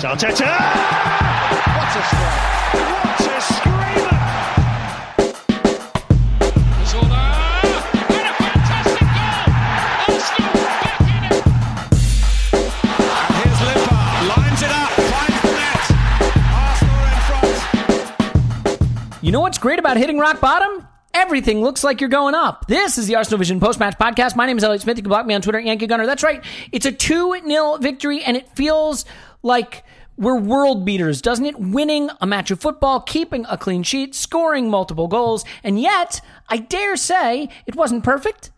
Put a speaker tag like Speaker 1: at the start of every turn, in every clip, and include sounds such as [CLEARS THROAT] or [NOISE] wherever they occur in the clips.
Speaker 1: Arteta! What a strike! What a screamer!
Speaker 2: Zola! And a fantastic goal! Arsenal back in it!
Speaker 1: And here's Limpar, lines it up, finds the net. Arsenal in front.
Speaker 3: You know what's great about hitting rock bottom? Everything looks like you're going up. This is the Arsenal Vision post-match podcast. My name is Elliot Smith. You can block me on Twitter, Yankee Gunner. That's right. It's a 2-0 victory, and it feels like we're world beaters, doesn't it? Winning a match of football, keeping a clean sheet, scoring multiple goals, and yet, I dare say, it wasn't perfect.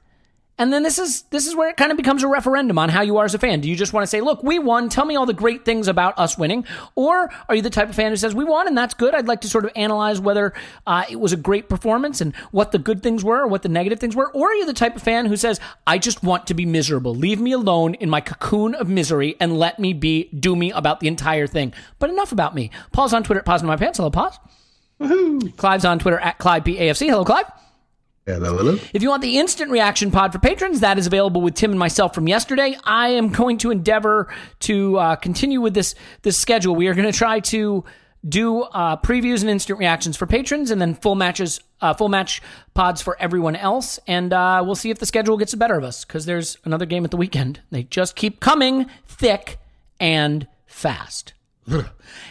Speaker 3: And then this is this is where it kind of becomes a referendum on how you are as a fan. Do you just want to say, "Look, we won. Tell me all the great things about us winning," or are you the type of fan who says, "We won and that's good"? I'd like to sort of analyze whether uh, it was a great performance and what the good things were or what the negative things were. Or are you the type of fan who says, "I just want to be miserable. Leave me alone in my cocoon of misery and let me be do me about the entire thing." But enough about me. Paul's on Twitter at Pause in My Pants. Hello, Pause. Clive's on Twitter at Clive PAFC. Hello, Clive.
Speaker 4: Hello, hello.
Speaker 3: If you want the instant reaction pod for patrons, that is available with Tim and myself from yesterday. I am going to endeavor to uh, continue with this this schedule. We are going to try to do uh, previews and instant reactions for patrons, and then full matches, uh, full match pods for everyone else. And uh, we'll see if the schedule gets the better of us because there's another game at the weekend. They just keep coming thick and fast.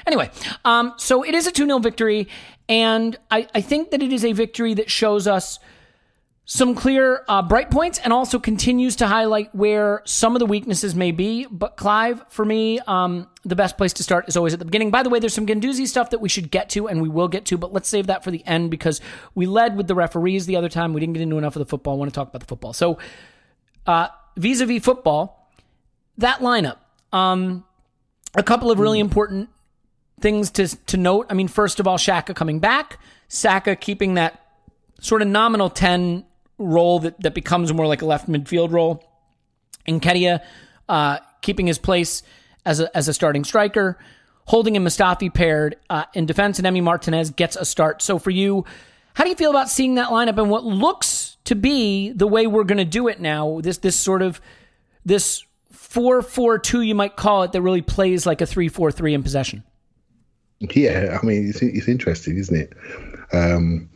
Speaker 3: Anyway, um, so it is a 2 0 victory, and I, I think that it is a victory that shows us some clear uh, bright points and also continues to highlight where some of the weaknesses may be. But Clive, for me, um, the best place to start is always at the beginning. By the way, there's some Guendouzi stuff that we should get to and we will get to, but let's save that for the end because we led with the referees the other time. We didn't get into enough of the football. I want to talk about the football. So, uh, vis-a-vis football, that lineup, um, a couple of really important things to to note. I mean, first of all, Xhaka coming back, Saka keeping that sort of nominal 10 role that, that becomes more like a left midfield role. Nketiah uh, keeping his place as a, as a starting striker. Holding and Mustafi paired uh, in defense, and Emi Martinez gets a start. So for you, how do you feel about seeing that lineup and what looks to be the way we're going to do it now? This this sort of this four four two you might call it that really plays like a three four three in possession.
Speaker 4: Yeah, I mean, it's, it's interesting, isn't it? Um,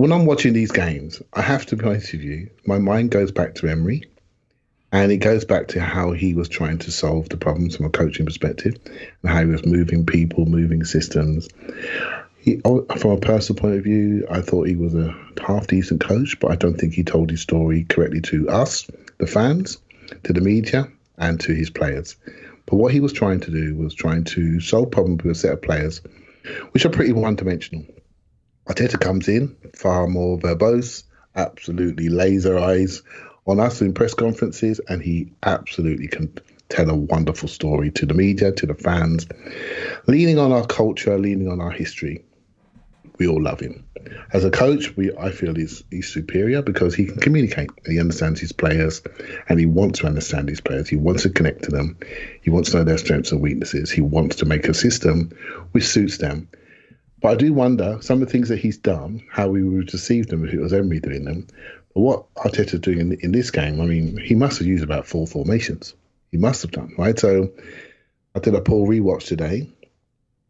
Speaker 4: when I'm watching these games, I have to be honest with you, my mind goes back to Emery. And it goes back to how he was trying to solve the problems from a coaching perspective and how he was moving people, moving systems. He, oh, from a personal point of view, I thought he was a half decent coach, but I don't think he told his story correctly to us, the fans, to the media, and to his players. But what he was trying to do was trying to solve problems with a set of players which are pretty one dimensional. Arteta comes in far more verbose, absolutely laser eyes on us in press conferences, and he absolutely can tell a wonderful story to the media, to the fans, leaning on our culture, leaning on our history. We all love him. As a coach, we I feel he's he's superior because he can communicate. He understands his players, and he wants to understand his players. He wants to connect to them. He wants to know their strengths and weaknesses. He wants to make a system which suits them. But I do wonder some of the things that he's done, how we would receive them if it was Emery doing them. But what Arteta's doing in, in this game, I mean, he must have used about four formations. He must have done, right? So I did a Paul rewatch today.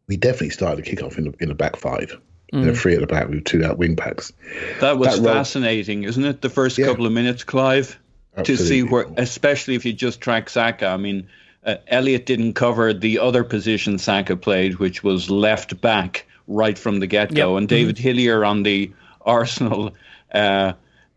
Speaker 4: We definitely started the kickoff in the, in the back five. Mm. You three at the back with two out wing backs.
Speaker 5: That was that fascinating, isn't it? The first yeah. couple of minutes, Clive, Absolutely. to see where, especially if you just track Saka. I mean, uh, Elliott didn't cover the other position Saka played, which was left back right from the get go, yep. and David mm-hmm. Hillier on the Arsenal. Uh,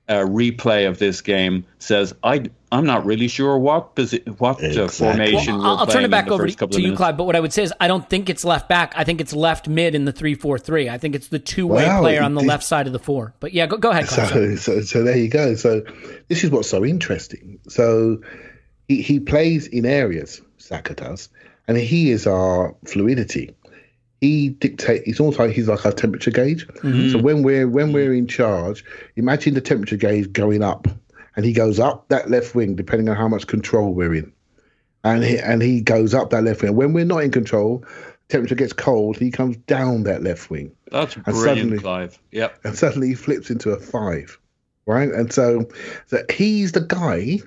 Speaker 5: uh, replay of this game says I I'm not really sure what posi- what uh, exactly. formation.
Speaker 3: Well, I'll, I'll turn it back over to, to you, Clive. But what I would say is I don't think it's left back. I think it's left mid in the three four three. I think it's the two way wow, player on the left side of the four. But yeah, go go ahead. Clive,
Speaker 4: so, so, so there you go. So this is what's so interesting. So he he plays in areas Saka does, and he is our fluidity he dictates. He's almost like he's like our temperature gauge. Mm-hmm. So when we're when we're in charge, imagine the temperature gauge going up, and he goes up that left wing depending on how much control we're in, and he and he goes up that left wing. When we're not in control, temperature gets cold. He comes down that left wing.
Speaker 5: That's and brilliant, suddenly, Clive. Yep.
Speaker 4: And suddenly he flips into a five, right? And so, so he's the guy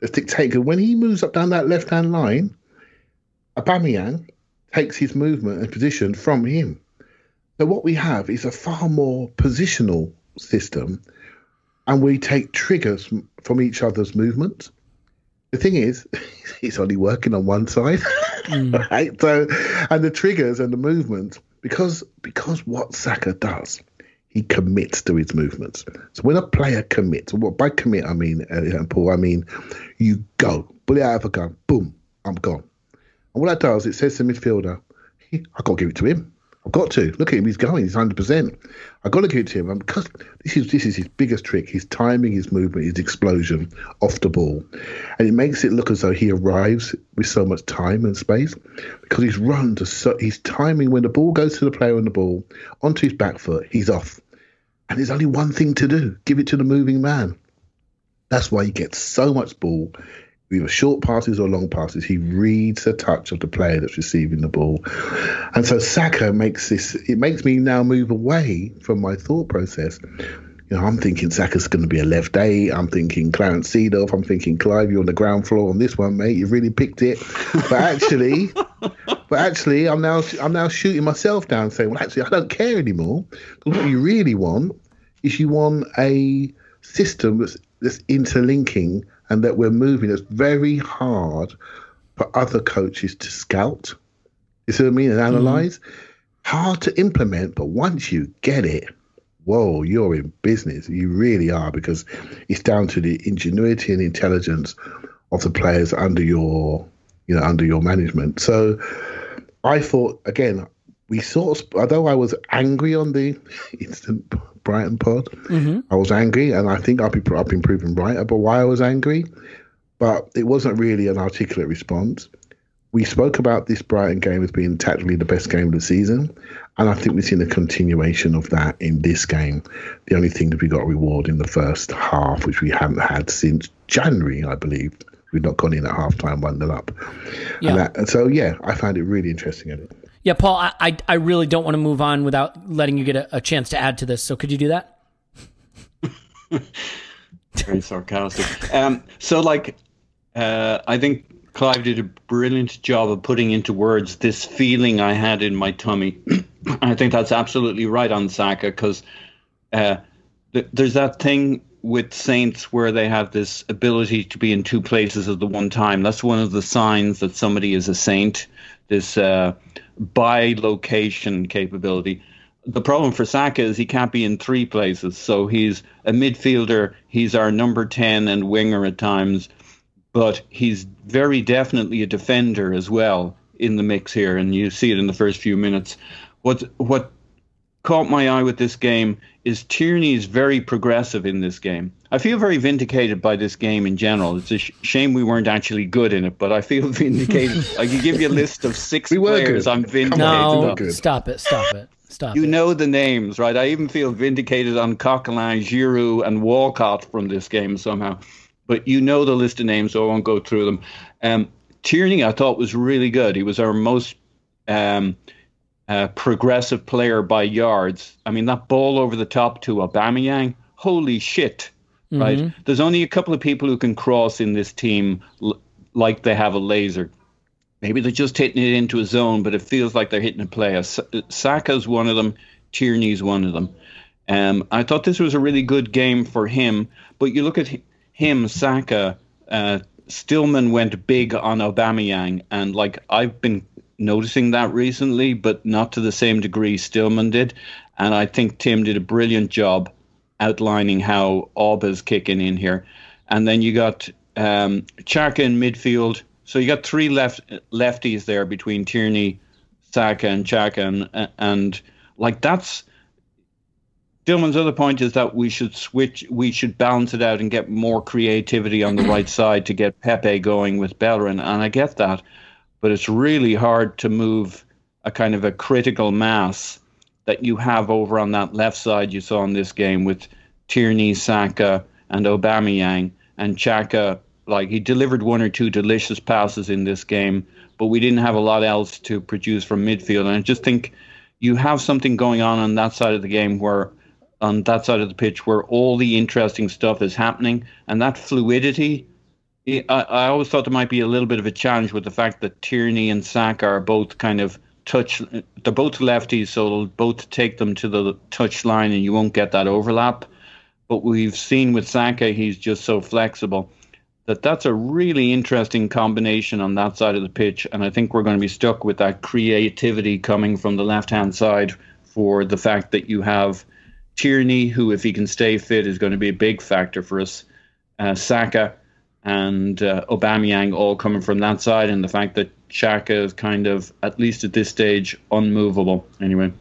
Speaker 4: that's dictating. When he moves up down that left hand line, Aubameyang takes his movement and position from him. So what we have is a far more positional system, and we take triggers from each other's movements. The thing is, [LAUGHS] it's only working on one side, mm. [LAUGHS] right? So, and the triggers and the movements because because what Saka does, he commits to his movements. So when a player commits, what by commit I mean, uh, Paul, I mean you go, bullet out of a gun, boom, I'm gone. What that does, it says to the midfielder, I've got to give it to him. I've got to. Look at him, he's going, he's 100%. I've got to give it to him. Because this is, this is his biggest trick, his timing, his movement, his explosion off the ball. And it makes it look as though he arrives with so much time and space because he's run to so, his timing when the ball goes to the player on the ball, onto his back foot, he's off. And there's only one thing to do give it to the moving man. That's why he gets so much ball either short passes or long passes. He reads the touch of the player that's receiving the ball. And so Saka makes this, it makes me now move away from my thought process. You know, I'm thinking Saka's going to be a left eight. I'm thinking Clarence Seedorf. I'm thinking Clive, you're on the ground floor on this one, mate. You've really picked it. But actually, [LAUGHS] but actually, I'm now I'm now shooting myself down, saying, well, actually, I don't care anymore. Because what you really want is you want a system that's that's interlinking and that we're moving. It's very hard for other coaches to scout. You see what I mean? And analyze. Mm. Hard to implement, but once you get it, whoa, you're in business. You really are because it's down to the ingenuity and intelligence of the players under your, you know, under your management. So I thought again, we sort of, although I was angry on the [LAUGHS] instant Brighton pod. Mm-hmm. I was angry, and I think I've been, I've been proven right about why I was angry, but it wasn't really an articulate response. We spoke about this Brighton game as being tactically the best game of the season, and I think we've seen a continuation of that in this game. The only thing that we got a reward in the first half, which we haven't had since January, I believe. We've not gone in at half time, one nil up. Yeah. And, that, so, yeah, I found it really interesting.
Speaker 3: Yeah, Paul, I, I, I really don't want to move on without letting you get a, a chance to add to this. So could you do that? [LAUGHS]
Speaker 5: Very sarcastic. Um, so, like, uh, I think Clive did a brilliant job of putting into words this feeling I had in my tummy. [CLEARS THROAT] I think that's absolutely right on Saka because uh, th- there's that thing with saints where they have this ability to be in two places at the one time. That's one of the signs that somebody is a saint. This uh, bilocation capability. The problem for Saka is he can't be in three places. So he's a midfielder, he's our number 10 and winger at times, but he's very definitely a defender as well in the mix here. And you see it in the first few minutes. What, what caught my eye with this game is Tierney is very progressive in this game. I feel very vindicated by this game in general. It's a sh- shame we weren't actually good in it, but I feel [LAUGHS] vindicated. I could give you a list of six
Speaker 4: We were
Speaker 5: players
Speaker 4: good.
Speaker 5: I'm vindicated
Speaker 3: No,
Speaker 5: of.
Speaker 4: good.
Speaker 3: stop it, stop it, stop it.
Speaker 5: You
Speaker 3: it.
Speaker 5: know the names, right? I even feel vindicated on Coquelin, Giroud, and Walcott from this game somehow. But you know the list of names, so I won't go through them. Um, Tierney, I thought was really good. He was our most um, uh, progressive player by yards. I mean, that ball over the top to Aubameyang, holy shit, right? There's only a couple of people who can cross in this team l- like they have a laser. Maybe they're just hitting it into a zone, but it feels like they're hitting a player. S- Saka's one of them. Tierney's one of them. Um, I thought this was a really good game for him, but you look at hi- him, Saka, uh, Stillman went big on Aubameyang, and like I've been noticing that recently, but not to the same degree Stillman did. And I think Tim did a brilliant job outlining how Auba's kicking in here. And then you got um, Xhaka in midfield. So you got three left lefties there between Tierney, Saka, and Xhaka, and, and like that's Stillman's other point is that we should switch, we should balance it out and get more creativity on the right side to get Pepe going with Bellerin, and I get that, but it's really hard to move a kind of a critical mass that you have over on that left side you saw in this game with Tierney, Saka, and Aubameyang and Xhaka. Like he delivered one or two delicious passes in this game, but we didn't have a lot else to produce from midfield. And I just think you have something going on on that side of the game where on that side of the pitch where all the interesting stuff is happening and that fluidity I, I always thought there might be a little bit of a challenge with the fact that Tierney and Saka are both kind of touch they're both lefties so it'll both take them to the touch line and you won't get that overlap but we've seen with Saka he's just so flexible that that's a really interesting combination on that side of the pitch and I think we're going to be stuck with that creativity coming from the left hand side for the fact that you have Tierney, who, if he can stay fit, is going to be a big factor for us. Uh, Saka and uh, Aubameyang all coming from that side, and the fact that Xhaka is kind of, at least at this stage, unmovable. Anyway,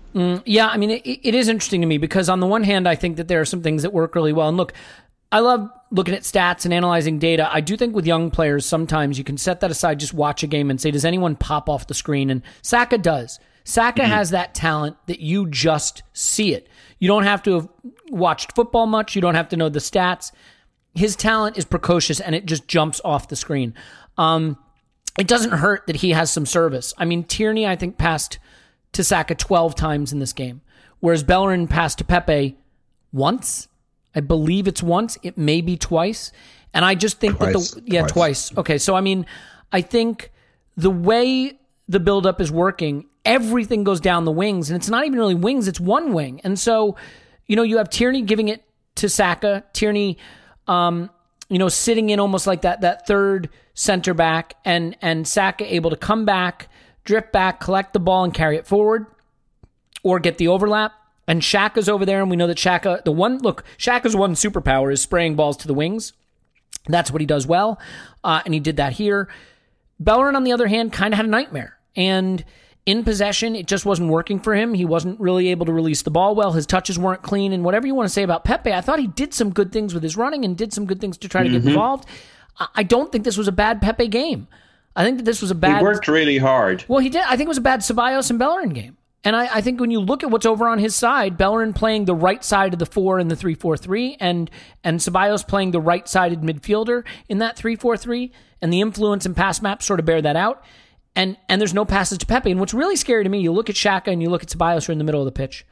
Speaker 3: Yeah, I mean, it, it is interesting to me because on the one hand, I think that there are some things that work really well. And look, I love looking at stats and analyzing data. I do think with young players, sometimes you can set that aside, just watch a game and say, does anyone pop off the screen? And Saka does. Saka has that talent that you just see it. You don't have to have watched football much. You don't have to know the stats. His talent is precocious and it just jumps off the screen. Um, it doesn't hurt that he has some service. I mean, Tierney, I think, passed to Saka 12 times in this game, whereas Bellerin passed to Pepe once. I believe it's once. It may be twice. And I just think
Speaker 4: Twice.
Speaker 3: that the yeah
Speaker 4: Twice.
Speaker 3: twice. Okay, so I mean, I think the way the buildup is working, everything goes down the wings, and it's not even really wings; it's one wing. And so, you know, you have Tierney giving it to Saka. Tierney, um, you know, sitting in almost like that that third center back, and and Saka able to come back, drift back, collect the ball, and carry it forward or get the overlap. And Xhaka's over there, and we know that Xhaka, the one look, Xhaka's one superpower is spraying balls to the wings. That's what he does well, uh, and he did that here. Bellerin, on the other hand, kind of had a nightmare, and in possession, it just wasn't working for him. He wasn't really able to release the ball well. His touches weren't clean, and whatever you want to say about Pepe, I thought he did some good things with his running and did some good things to try to get mm-hmm. involved. I- I don't think this was a bad Pepe game. I think that this was a bad.
Speaker 5: he worked really hard.
Speaker 3: Well, he did. I think it was a bad Ceballos and Bellerin game. And I, I think when you look at what's over on his side, Bellerin playing the right side of the four in the three four three, and and Ceballos playing the right sided midfielder in that three four three, and the influence and pass maps sort of bear that out. And and there's no passes to Pepe. And what's really scary to me, you look at Xhaka and you look at Ceballos who are in the middle of the pitch.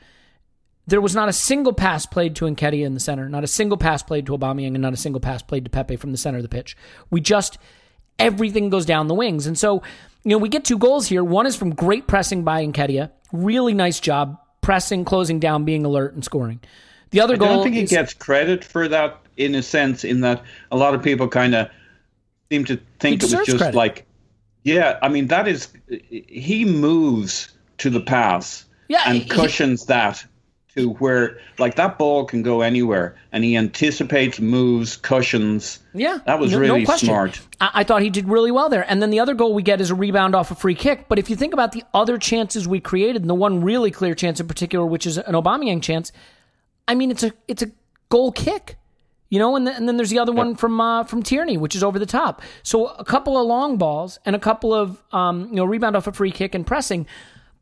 Speaker 3: There was not a single pass played to Nketiah in the center, not a single pass played to Aubameyang, and not a single pass played to Pepe from the center of the pitch. We just everything goes down the wings. And so, you know, we get two goals here. One is from great pressing by Nketiah. Really nice job pressing, closing down, being alert, and scoring. The other
Speaker 5: I
Speaker 3: goal I
Speaker 5: don't think he
Speaker 3: is,
Speaker 5: gets credit for that in a sense, in that a lot of people kind of seem to think it was just
Speaker 3: credit.
Speaker 5: like, yeah, I mean, that is, he moves to the pass
Speaker 3: Yeah,
Speaker 5: and
Speaker 3: he-
Speaker 5: cushions that to where like that ball can go anywhere, and he anticipates moves, cushions.
Speaker 3: Yeah,
Speaker 5: that was
Speaker 3: no,
Speaker 5: really
Speaker 3: no question.
Speaker 5: smart.
Speaker 3: I, I thought he did really well there. And then the other goal we get is a rebound off a free kick. But if you think about the other chances we created, and the one really clear chance in particular, which is an Aubameyang chance, I mean, it's a it's a goal kick. You know, and, the, and then there's the other one from uh, from Tierney, which is over the top. So a couple of long balls and a couple of um, you know rebound off a free kick and pressing.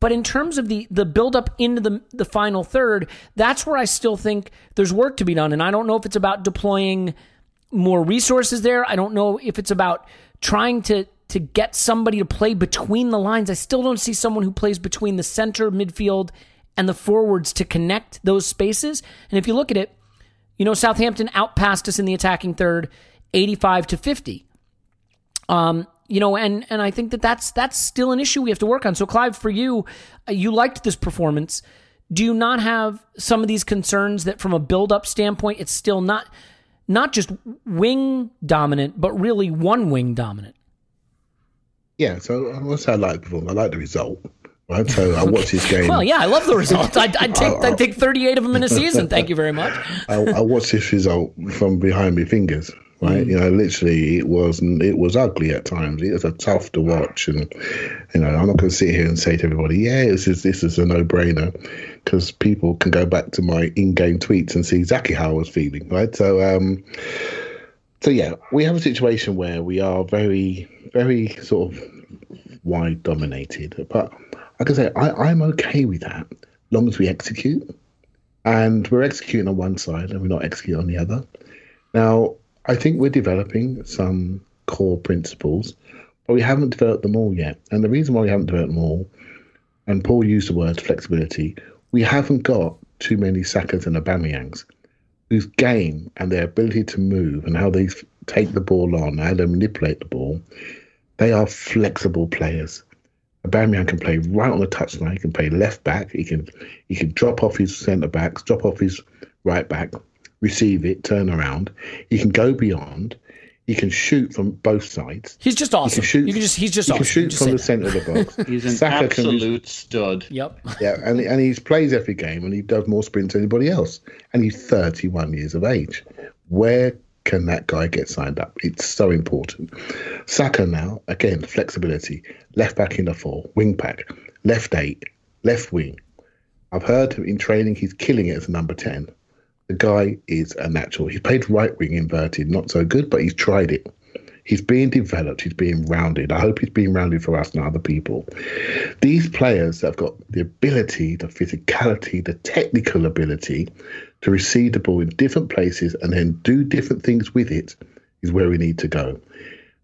Speaker 3: But in terms of the the build up into the the final third, that's where I still think there's work to be done. And I don't know if it's about deploying more resources there. I don't know if it's about trying to to get somebody to play between the lines. I still don't see someone who plays between the center, midfield, and the forwards to connect those spaces. And if you look at it, you know, Southampton outpassed us in the attacking third, 85 to 50. Um, you know, and and I think that that's that's still an issue we have to work on. So, Clive, for you, uh, you liked this performance. Do you not have some of these concerns that, from a build-up standpoint, it's still not not just wing dominant, but really one wing dominant?
Speaker 4: Yeah, so I must say I like the performance. I like the result. Right, so I watched his [LAUGHS] game.
Speaker 3: well, yeah, I love the results. I'd, I'd take [LAUGHS] I'd take 38 of them in a season. Thank you very much. [LAUGHS]
Speaker 4: I, I watched this result from behind my fingers. Right, mm. you know, literally, it was it was ugly at times. It was a tough to watch, and you know, I'm not going to sit here and say to everybody, "Yeah, this is this is a no brainer," because people can go back to my in-game tweets and see exactly how I was feeling. Right, so um, so yeah, we have a situation where we are very, very sort of wide dominated, but like I say, I, I'm okay with that, long as we execute. And we're executing on one side and we're not executing on the other. Now, I think we're developing some core principles, but we haven't developed them all yet. And the reason why we haven't developed them all, and Paul used the word flexibility, we haven't got too many Sakas and Aubameyangs whose game and their ability to move and how they take the ball on, how they manipulate the ball, they are flexible players. Aubameyang can play right on the touchline. He can play left back. He can he can drop off his centre backs, drop off his right back, receive it, turn around. He can go beyond. He can shoot from both sides.
Speaker 3: He's just awesome. He can shoot, you can just he's just
Speaker 4: he
Speaker 3: awesome.
Speaker 4: can shoot
Speaker 3: just
Speaker 4: from the centre of the box. [LAUGHS]
Speaker 5: He's an Saka absolute stud.
Speaker 3: Yep.
Speaker 4: Yeah, and and he plays every game, and he does more sprints than anybody else. And he's 31 years of age. Where can that guy get signed up? It's so important. Saka now, again, flexibility. Left back in the four, wing back, left eight, left wing. I've heard in training he's killing it as a number 10. The guy is a natural. He's played right wing inverted, not so good, but he's tried it. He's being developed. He's being rounded. I hope he's being rounded for us and other people. These players have got the ability, the physicality, the technical ability to receive the ball in different places and then do different things with it is where we need to go.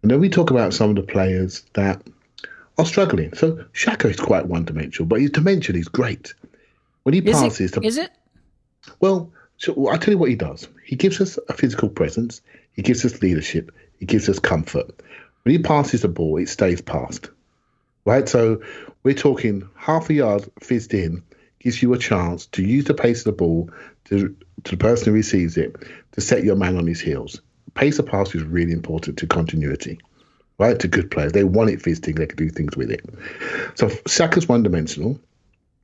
Speaker 4: And then we talk about some of the players that are struggling. So Xhaka is quite one dimensional, but his dimension is great. When he
Speaker 3: Is
Speaker 4: passes,
Speaker 3: it?
Speaker 4: to,
Speaker 3: Is it?
Speaker 4: well, so I'll tell you what he does. He gives us a physical presence. He gives us leadership. He gives us comfort. When he passes the ball, it stays past. Right? So we're talking half a yard fizzed in gives you a chance to use the pace of the ball to, to the person who receives it to set your man on his heels. Pace of pass is really important to continuity. Right? To good players. They want it fizzed in, they can do things with it. So Saka's one dimensional.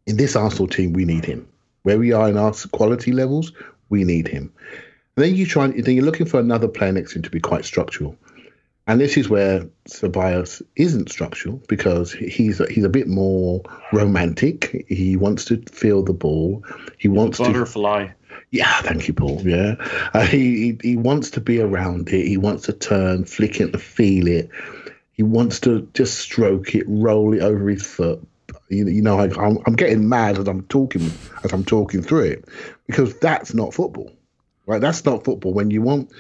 Speaker 4: In this Arsenal team, we need him. Where we are in our quality levels, we need him. And then you try. Then you're looking for another player next to him to be quite structural, and this is where Ceballos isn't structural because he's a, he's a bit more romantic. He wants to feel the ball. He wants to.
Speaker 5: Butterfly.
Speaker 4: Yeah, thank you, Paul. Yeah, uh, he, he wants to be around it. He wants to turn, flick it, to feel it. He wants to just stroke it, roll it over his foot. You, you know, I, I'm, I'm getting mad as I'm talking as I'm talking through it because that's not football, right? That's not football. When you want,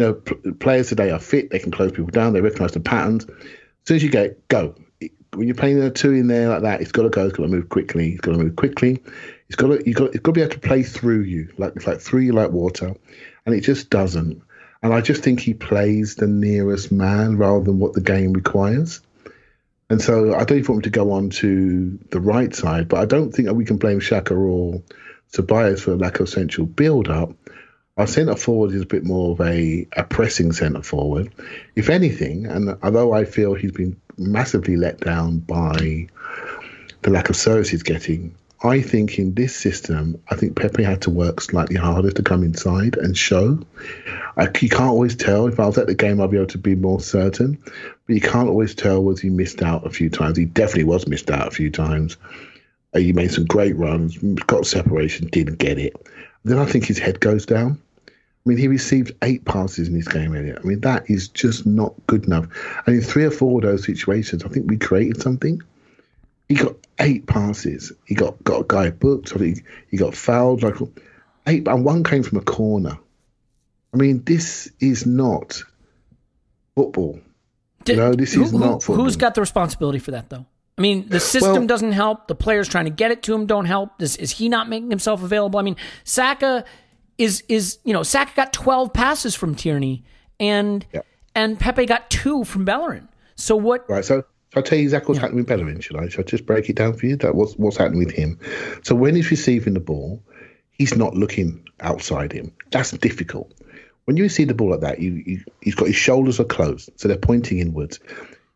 Speaker 4: you know, players today are fit. They can close people down. They recognise the patterns. As soon as you get go, when you're playing a two in there like that, it's got to go. It's got to move quickly. It's got to move quickly. It's got to. You got. It's got to be able to play through you, like like through you like water, and it just doesn't. And I just think he plays the nearest man rather than what the game requires. And so I don't even want him to go on to the right side, but I don't think that we can blame Xhaka or Tobias for a lack of central build up. Our centre forward is a bit more of a, a pressing centre forward. If anything, and although I feel he's been massively let down by the lack of service he's getting, I think in this system, I think Pepe had to work slightly harder to come inside and show. I, you can't always tell. If I was at the game, I'd be able to be more certain. But you can't always tell was he missed out a few times. He definitely was missed out a few times. Uh, he made some great runs, got separation, didn't get it. Then I think his head goes down. I mean, he received eight passes in this game, Elliot. I mean, that is just not good enough. And in three or four of those situations, I think we created something. He got eight passes. He got, got a guy booked. I think he got fouled. Like eight, and one came from a corner. I mean, this is not football.
Speaker 3: Did-
Speaker 4: no, this
Speaker 3: who-
Speaker 4: is not football.
Speaker 3: Who's got the responsibility for that, though? I mean, the system
Speaker 4: Well-
Speaker 3: doesn't help. The players trying to get it to him don't help. Is, is he not making himself available? I mean, Saka is is you know Saka got twelve passes from Tierney, and and Pepe got two from Bellerin. So what?
Speaker 4: Right, so I'll tell you exactly what's happening with Bellerin, should I? Should I just break it down for you? That what's what's happening with him. So when he's receiving the ball, he's not looking outside him. That's difficult. When you receive the ball like that, you, you he's got his shoulders are closed, so they're pointing inwards.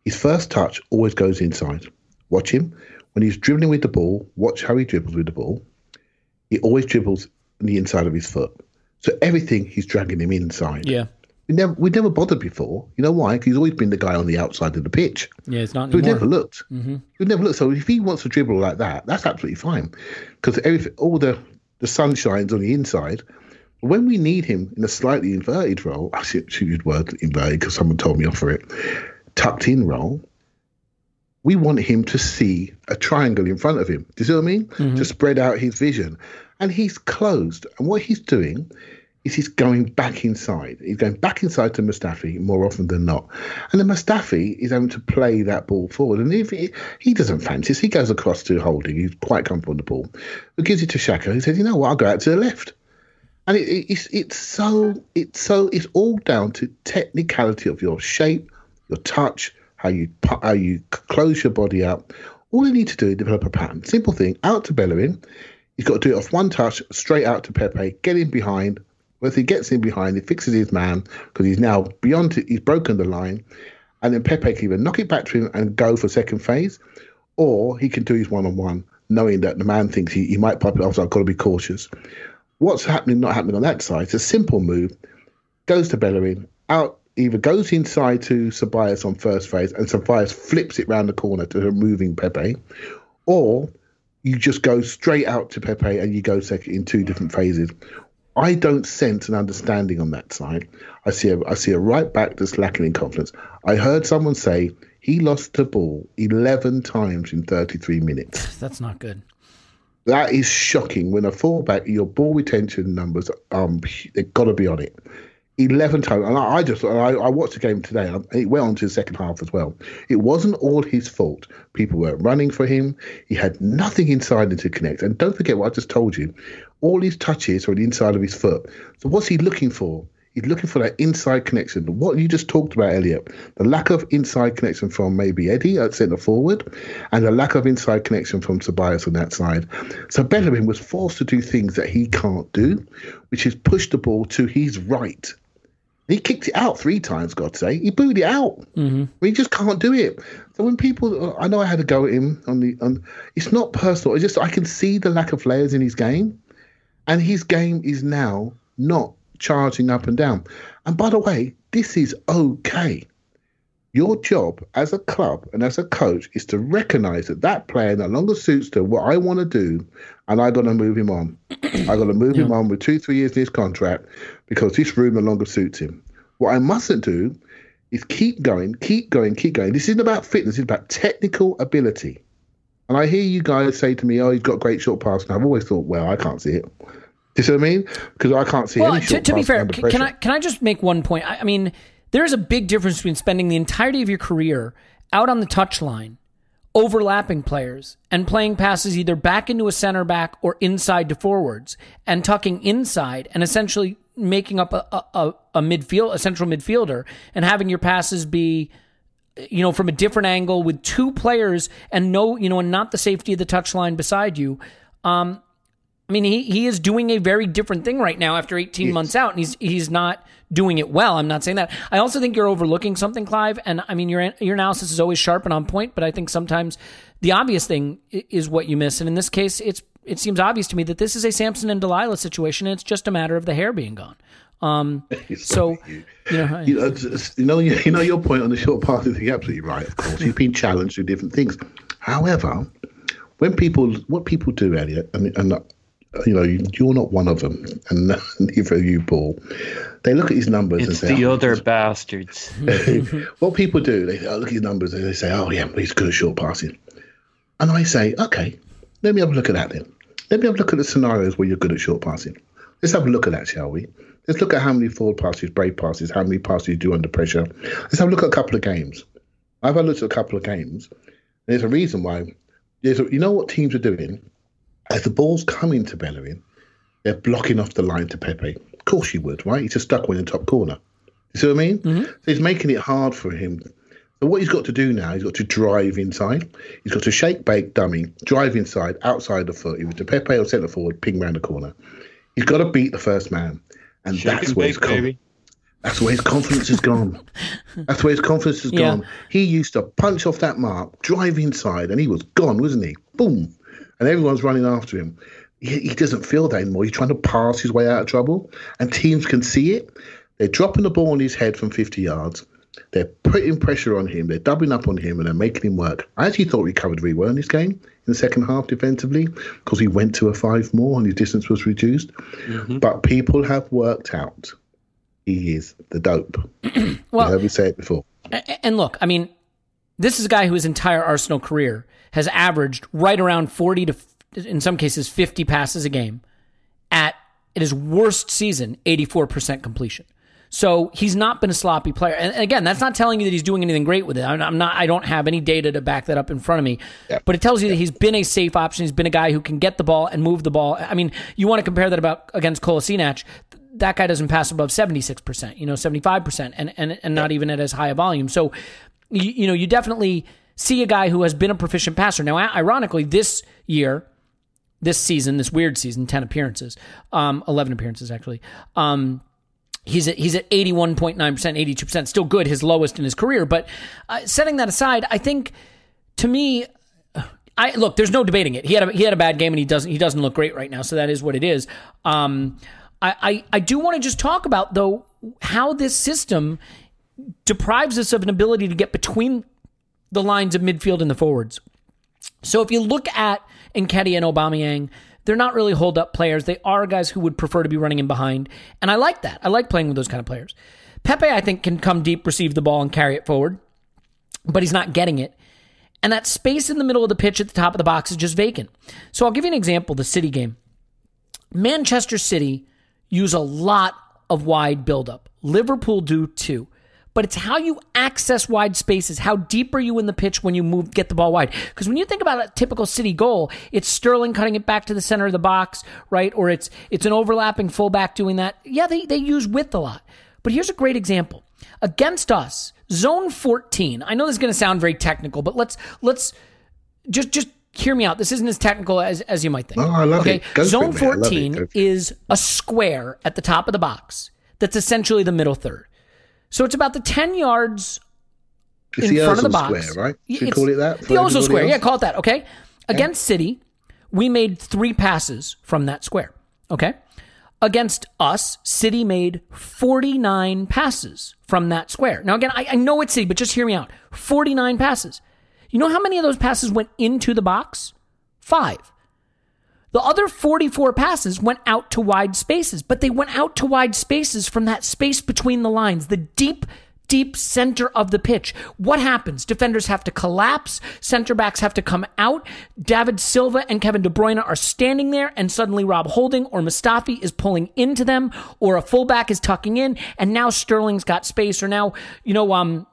Speaker 4: His first touch always goes inside. Watch him. When he's dribbling with the ball, watch how he dribbles with the ball. He always dribbles the inside of his foot. So everything he's dragging him inside.
Speaker 3: Yeah,
Speaker 4: We never we never bothered before. You know why? 'Cause he's always been the guy on the outside of the pitch.
Speaker 3: yeah, it's not
Speaker 4: So we never looked. Mm-hmm. We never looked. So if he wants to dribble like that, that's absolutely fine, because everything, all the the sun shines on the inside. When we need him in a slightly inverted role, I should should use the word inverted because someone told me off for it. Tucked in role, we want him to see a triangle in front of him. Do you see what I mean? To spread out his vision, and he's closed. And what he's doing is he's going back inside. He's going back inside to Mustafi more often than not. And then Mustafi is having to play that ball forward. And if he, he doesn't fancy this, he goes across to Holding. He's quite comfortable on the ball. But gives it to Xhaka. He says, you know what, I'll go out to the left. And it, it, it's it's so it's so it's all down to technicality of your shape, your touch, how you how you close your body up. All you need to do is develop a pattern. Simple thing. Out to Bellerin. He's got to do it off one touch, straight out to Pepe, get in behind. Once he gets in behind, he fixes his man because he's now beyond. He's broken the line, and then Pepe can either knock it back to him and go for second phase, or he can do his one on one, knowing that the man thinks he, he might pop it off. So I've got to be cautious. What's happening, not happening on that side? It's a simple move. Goes to Bellerin, out either goes inside to Sabias on first phase, and Sabias flips it round the corner to moving Pepe, or you just go straight out to Pepe and you go second in two different phases. I don't sense an understanding on that side. I see a I see a right back that's lacking in confidence. I heard someone say he lost the ball eleven times in thirty three minutes. [SIGHS]
Speaker 3: That's not good.
Speaker 4: That is shocking. When a fullback, your ball retention numbers, um, they've got to be on it. Eleven times, and I, I just I, I watched the game today. and It went on to the second half as well. It wasn't all his fault. People weren't running for him. He had nothing inside him to connect. And don't forget what I just told you. All his touches are on the inside of his foot. So what's he looking for? He's looking for that inside connection. What you just talked about, Elliot, the lack of inside connection from maybe Eddie at centre forward, and the lack of inside connection from Tobias on that side. So Bellerin was forced to do things that he can't do, which is push the ball to his right. He kicked it out three times, God say. He booed it out. Mm-hmm. He just can't do it. So when people, I know I had to go at him on the, on, it's not personal. It's just I can see the lack of layers in his game, and his game is now not charging up and down. And by the way, this is okay. Your job as a club and as a coach is to recognize that that player no longer suits to what I want to do, and I got to move him on. [CLEARS THROAT] I got to move him on with two, three years in his contract because this room no longer suits him. What I mustn't do is keep going, keep going, keep going. This isn't about fitness; it's about technical ability. And I hear you guys say to me, "Oh, he's got great short passing." I've always thought, "Well, I can't see it." Do you see what I mean? Because I can't see
Speaker 3: Well,
Speaker 4: any
Speaker 3: to,
Speaker 4: short
Speaker 3: to be fair,
Speaker 4: under
Speaker 3: can. I can I just make one point? I, I mean, there is a big difference between spending the entirety of your career out on the touchline, overlapping players, and playing passes either back into a center back or inside to forwards, and tucking inside and essentially making up a, a, a, a midfield, a central midfielder, and having your passes be you know, from a different angle with two players and no, you know, and not the safety of the touchline beside you. Um, I mean, he, he is doing a very different thing right now after 18 months out, and he's he's not doing it well. I'm not saying that. I also think you're overlooking something, Clive. And I mean, your your analysis is always sharp and on point, but I think sometimes the obvious thing is what you miss. And in this case, it's it seems obvious to me that this is a Samson and Delilah situation. And it's just a matter of the hair being gone. Um, [LAUGHS] so you know,
Speaker 4: You know, you know, you know your point on the short path is absolutely right. Of course, you've been challenged with different things. However, when people, what people do, Elliot, and, and you know, you- you're not one of them, and [LAUGHS] neither are you, Paul. They look at his numbers and say,
Speaker 5: the
Speaker 4: "Oh,
Speaker 5: other [LAUGHS] bastards. [LAUGHS]
Speaker 4: what people do, they look at his numbers and they say, "Oh yeah, he's good at short passing," and I say, "Okay, let me have a look at that then. Let me have a look at the scenarios where you're good at short passing. Let's have a look at that, shall we? Let's look at how many forward passes, break passes, how many passes you do under pressure. Let's have a look at a couple of games. I've had a look at a couple of games. There's a reason why. There's a, you know what teams are doing as the ball's coming to Bellerin, they're blocking off the line to Pepe. Of course you would, right? He's just stuck in the top corner. You see what I mean? Mm-hmm. So he's making it hard for him. So what he's got to do now, he's got to drive inside. He's got to shake, bake, dummy, drive inside, outside the foot, either to Pepe or centre forward, ping round the corner. He's got to beat the first man, and
Speaker 5: Shake
Speaker 4: that's
Speaker 5: and
Speaker 4: where
Speaker 5: bake,
Speaker 4: his com- that's where his confidence has gone. [LAUGHS] That's where his confidence has
Speaker 3: Yeah.
Speaker 4: gone. He used to punch off that mark, drive inside, and he was gone, wasn't he? Boom. And everyone's running after him. He, he doesn't feel that anymore. He's trying to pass his way out of trouble, and teams can see it. They're dropping the ball on his head from 50 yards. They're putting pressure on him. They're doubling up on him, and they're making him work. I actually thought we covered really well in this game in the second half defensively because he went to a five more and his distance was reduced. Mm-hmm. But people have worked out he is the dope. [CLEARS THROAT]
Speaker 3: Well-
Speaker 4: you heard me say it before.
Speaker 3: And look, I mean, this is a guy whose entire Arsenal career has averaged right around 40 to, in some cases, 50 passes a game at, his worst season, 84% completion. So he's not been a sloppy player. And again, that's not telling you that he's doing anything great with it. I'm I'm not, I don't have any data to back that up in front of me. But it tells you that he's been a safe option. He's been a guy who can get the ball and move the ball. I mean, you want to compare that about against Kolasinac. That guy doesn't pass above 76%, you know, 75%, and, and, and not even at as high a volume. So, you, you know, you definitely see a guy who has been a proficient passer. Now, ironically, this year, this season, this weird season, 10 appearances, um, 11 appearances actually. Um, he's at, he's at 81.9%, 82%, still good, his lowest in his career. But uh, setting that aside, I think to me, I look, there's no debating it. He had a, he had a bad game and he doesn't he doesn't look great right now. So that is what it is. Um, I, I, I do want to just talk about though how this system deprives us of an ability to get between the lines of midfield and the forwards. So if you look at Nketiah and Aubameyang, they're not really hold up players. They are guys who would prefer to be running in behind, and I like that. I like playing with those kind of players. Pepe, I think, can come deep, receive the ball, and carry it forward, but he's not getting it. And that space in the middle of the pitch at the top of the box is just vacant. So I'll give you an example: the City game. Manchester City use a lot of wide buildup. Liverpool do too. But it's how you access wide spaces. How deep are you in the pitch when you move, get the ball wide? Because when you think about a typical City goal, it's Sterling cutting it back to the center of the box, right? Or it's it's an overlapping fullback doing that. Yeah, they they use width a lot. But here's a great example against us, zone 14. I know this is going to sound very technical, but let's let's just just hear me out. This isn't as technical as, as you might think.
Speaker 4: Oh, I love
Speaker 3: okay?
Speaker 4: it. Go
Speaker 3: Zone
Speaker 4: it, man. I love it.
Speaker 3: 14
Speaker 4: Go for it.
Speaker 3: is a square at the top of the box that's essentially the middle third. So it's about the 10 yards
Speaker 4: It's
Speaker 3: in front of the box.
Speaker 4: Square, right? Should
Speaker 3: It's
Speaker 4: call it that?
Speaker 3: The Ozil Square.
Speaker 4: else?
Speaker 3: Yeah, call it that. Okay. Against City, we made three passes from that square. Okay. Against us, City made 49 passes from that square. Now, again, I, I know it's City, but just hear me out 49 passes. You know how many of those passes went into the box? Five. The other 44 passes went out to wide spaces, but they went out to wide spaces from that space between the lines, the deep, deep center of the pitch. What happens? Defenders have to collapse, center backs have to come out. David Silva and Kevin De Bruyne are standing there, and suddenly Rob Holding or Mustafi is pulling into them, or a fullback is tucking in, and now Sterling's got space, or now, you know, um,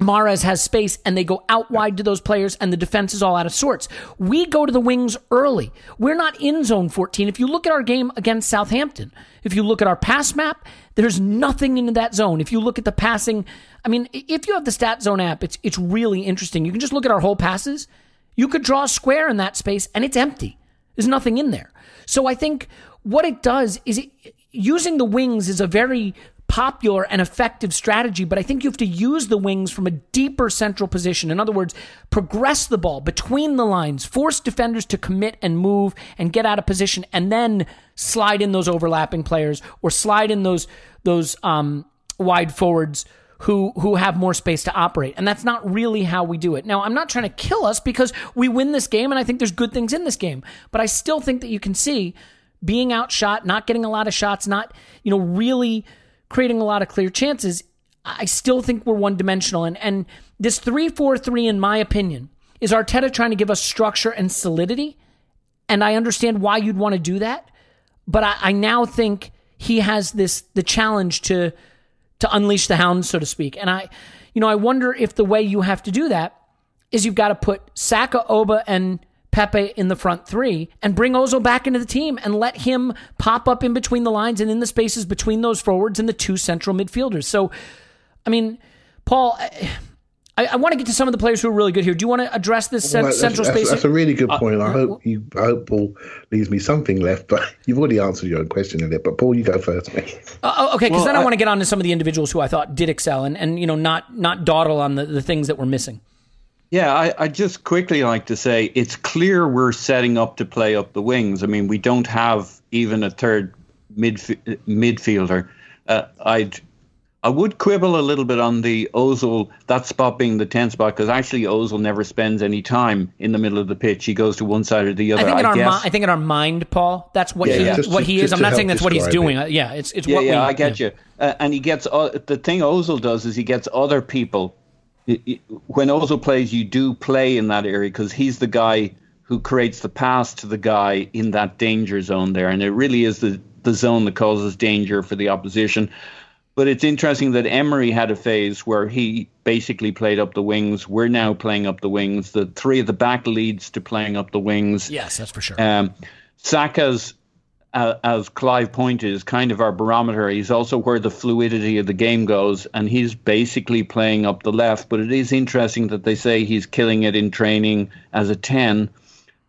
Speaker 3: Mahrez has space and they go out wide to those players and the defense is all out of sorts. We go to the wings early. We're not in zone 14. If you look at our game against Southampton, if you look at our pass map, there's nothing in that zone. If you look at the passing, I mean, if you have the stat zone app, it's it's really interesting. You can just look at our whole passes. You could draw a square in that space and it's empty. There's nothing in there. So I think what it does is it, using the wings is a very popular and effective strategy, but I think you have to use the wings from a deeper central position. In other words, progress the ball between the lines, force defenders to commit and move and get out of position, and then slide in those overlapping players or slide in those those um, wide forwards who who have more space to operate. And that's not really how we do it. Now, I'm not trying to kill us because we win this game and I think there's good things in this game. But I still think that you can see being outshot, not getting a lot of shots, not, you know, really creating a lot of clear chances. I still think we're one dimensional and and this 3-4-3 in my opinion is Arteta trying to give us structure and solidity. And I understand why you'd want to do that. But I, I now think he has this the challenge to to unleash the hounds, so to speak. And I, you know, I wonder if the way you have to do that is you've got to put Saka, Oba, and Pepe in the front three and bring Ozil back into the team and let him pop up in between the lines and in the spaces between those forwards and the two central midfielders. So, I mean, Paul. I, I want to get to some of the players who are really good here. Do you want to address this
Speaker 4: Well,
Speaker 3: cent- central
Speaker 4: that's,
Speaker 3: space?
Speaker 4: That's a really good
Speaker 3: Uh,
Speaker 4: point. I hope you. I hope Paul leaves me something left, but [LAUGHS] you've already answered your own question in it. But Paul, you go first, mate.
Speaker 3: Uh, oh, okay, because
Speaker 5: Well,
Speaker 3: then I,
Speaker 5: I-
Speaker 3: want to get on to some of the individuals who I thought did excel and, and you know not not dawdle on the, the things that were missing.
Speaker 5: Yeah, I, I just quickly like to say it's clear we're setting up to play up the wings. I mean, we don't have even a third midf- midfielder. Uh, I'd I would quibble a little bit on the Ozil that spot being the 10 spot because actually Ozil never spends any time in the middle of the pitch. He goes to one side or the other.
Speaker 3: I think in our
Speaker 5: guess.
Speaker 3: mi- I think in our mind, Paul, that's what
Speaker 4: Yeah,
Speaker 3: he
Speaker 4: yeah.
Speaker 3: What
Speaker 4: to-
Speaker 3: he is. I'm not saying that's what he's doing.
Speaker 4: it.
Speaker 3: Yeah, it's it's
Speaker 5: yeah,
Speaker 3: what
Speaker 5: yeah,
Speaker 3: we.
Speaker 5: I get you. Uh, and he gets uh, the thing Ozil does is he gets other people. When Ozil plays, you do play in that area because he's the guy who creates the pass to the guy in that danger zone there, and it really is the the zone that causes danger for the opposition. But it's interesting that Emery had a phase where he basically played up the wings. We're now playing up the wings. The three at the back leads to playing up the wings.
Speaker 3: Yes, that's for sure.
Speaker 5: Um, Saka's, uh, as Clive pointed, is kind of our barometer. He's also where the fluidity of the game goes, and he's basically playing up the left. But it is interesting that they say he's killing it in training as a 10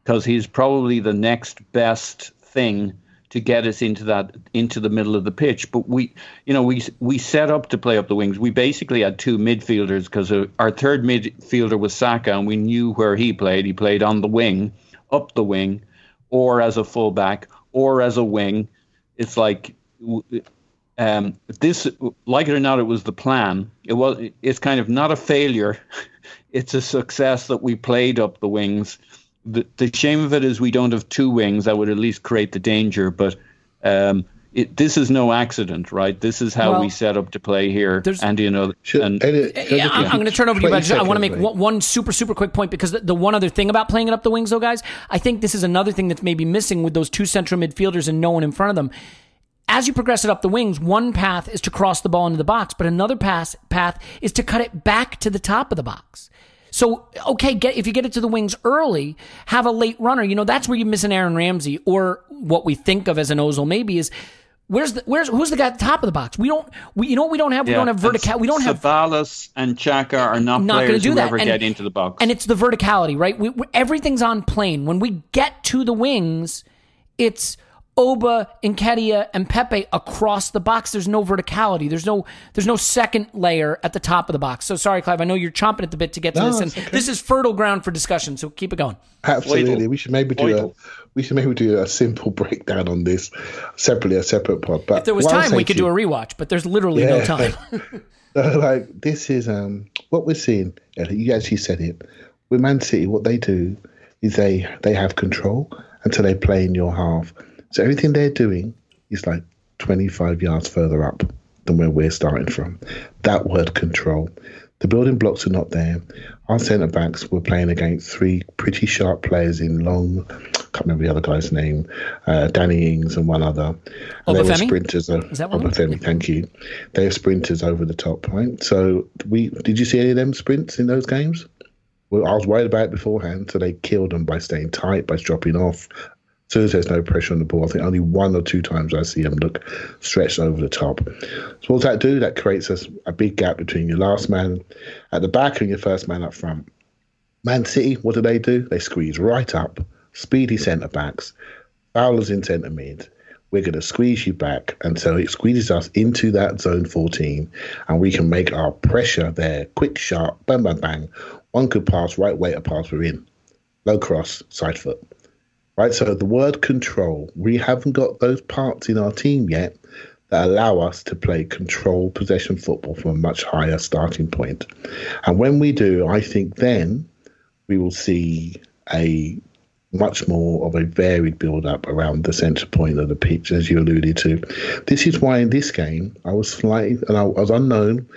Speaker 5: because he's probably the next best thing to get us into that into the middle of the pitch. But we, you know, we we set up to play up the wings. We basically had two midfielders because our third midfielder was Saka, and we knew where he played. He played on the wing, up the wing, or as a fullback, or as a wing. It's like. Um, this, like it or not, it was the plan. It was. It's kind of not a failure. [LAUGHS] It's a success that we played up the wings the, the shame of it is we don't have two wings that would at least create the danger. But um, it, this is no accident, right? This is how
Speaker 3: Well,
Speaker 5: we set up to play here. And you know,
Speaker 4: Should,
Speaker 5: and
Speaker 4: Elliot, can
Speaker 3: Yeah, I'm, I'm going to turn over to you, but I,
Speaker 4: 20
Speaker 3: just- I want to make one, one super, super quick point because the, the one other thing about playing it up the wings, though, guys, I think this is another thing that's maybe missing with those two central midfielders and no one in front of them. As you progress it up the wings, one path is to cross the ball into the box, but another pass path is to cut it back to the top of the box. So, okay, get if you get it to the wings early, have a late runner. You know that's where you miss an Aaron Ramsey or what we think of as an Ozil. Maybe is where's the where's who's the guy at the top of the box? We don't. We you know what we don't have. We don't have vertical. We don't have
Speaker 5: Ceballos and Xhaka are not,
Speaker 3: not going to
Speaker 5: players
Speaker 3: do
Speaker 5: who
Speaker 3: that.
Speaker 5: ever
Speaker 3: and,
Speaker 5: get into the box.
Speaker 3: And it's the verticality, right? We, we, everything's on plane. When we get to the wings, it's Oba, Nketiah, and Pepe across the box. There's no verticality. There's no there's no second layer at the top of the box. So sorry, Clive. I know you're chomping at the bit to get to
Speaker 4: No,
Speaker 3: this, and
Speaker 4: okay.
Speaker 3: this is fertile ground for discussion. So keep it going.
Speaker 4: Absolutely,
Speaker 5: Vital.
Speaker 4: we should maybe do
Speaker 5: Vital.
Speaker 4: a we should maybe do a simple breakdown on this separately, a separate pod. But
Speaker 3: If there was time, we could
Speaker 4: you-
Speaker 3: do a rewatch, but there's literally no time. [LAUGHS] [LAUGHS]
Speaker 4: Like this is um what we're seeing. Elliot, You actually said it. With Man City, what they do is they they have control until they play in your half. So everything they're doing is like 25 yards further up than where we're starting from. That word control. The building blocks are not there. Our centre backs were playing against three pretty sharp players in long. I can't remember the other guy's name. Uh, Danny Ings and one other. And they were sprinters. Uh,
Speaker 3: Is that one?
Speaker 4: Obafemi, thank you. They are sprinters over the top, right? So we did you see any of them sprints in those games? Well, I was worried about it beforehand, so they killed them by staying tight, by dropping off. There's no pressure on the ball, I think only one or two times I see him look stretched over the top. So what does that do? That creates us a big gap between your last man at the back and your first man up front. Man City, what do they do? They squeeze right up, speedy centre backs, Fowler's in centre mid. we're going to squeeze you back. And so it squeezes us into that zone 14, and we can make our pressure there quick, sharp, bang, bang, bang. One could pass, right way to pass, we're in. Low cross, side foot. Right, so the word control, we haven't got those parts in our team yet that allow us to play control possession football from a much higher starting point. And when we do, I think then we will see a much more of a varied build up around the centre point of the pitch, as you alluded to. This is why in this game I was slightly, and I was unknown.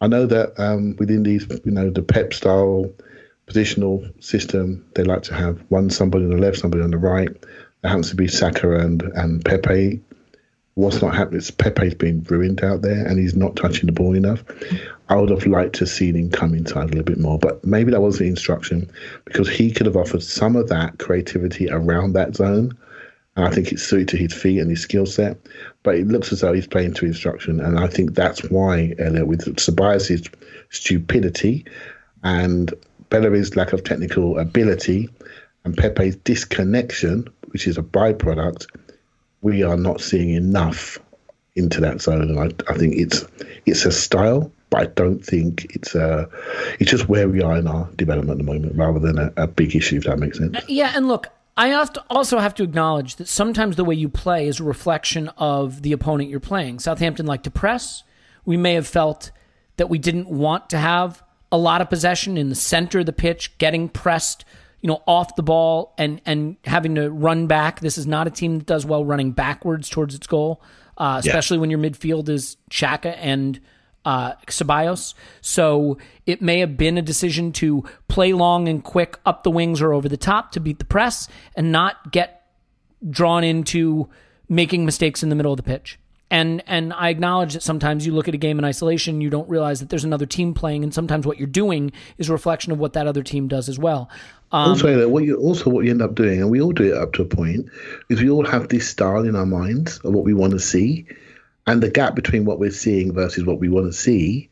Speaker 4: I know that um, within these, you know, the Pep style positional system, they like to have one somebody on the left, somebody on the right. There happens to be Saka and, and Pepe. What's not happening is Pepe's been ruined out there and he's not touching the ball enough. I would have liked to see him come inside a little bit more, but maybe that was the instruction because he could have offered some of that creativity around that zone. And I think it's suited to his feet and his skill set. But it looks as though he's playing to instruction. And I think that's why, Elliot, with Ceballos' stupidity and Bellerin's lack of technical ability and Pepe's disconnection, which is a byproduct, we are not seeing enough into that zone. And I, I think it's it's a style, but I don't think it's a, it's just where we are in our development at the moment, rather than a, a big issue. If that makes sense.
Speaker 3: Uh, yeah, and look, I also have to acknowledge that sometimes the way you play is a reflection of the opponent you're playing. Southampton like to press. We may have felt that we didn't want to have a lot of possession in the center of the pitch, getting pressed, you know, off the ball and and having to run back. This is not a team that does well running backwards towards its goal, uh, especially yeah. when your midfield is Xhaka and uh, Ceballos. So it may have been a decision to play long and quick up the wings or over the top to beat the press and not get drawn into making mistakes in the middle of the pitch. And and I acknowledge that sometimes you look at a game in isolation, you don't realize that there's another team playing, and sometimes what you're doing is a reflection of what that other team does as well.
Speaker 4: Um, also, what you also what you end up doing, and we all do it up to a point, is we all have this style in our minds of what we want to see, and the gap between what we're seeing versus what we want to see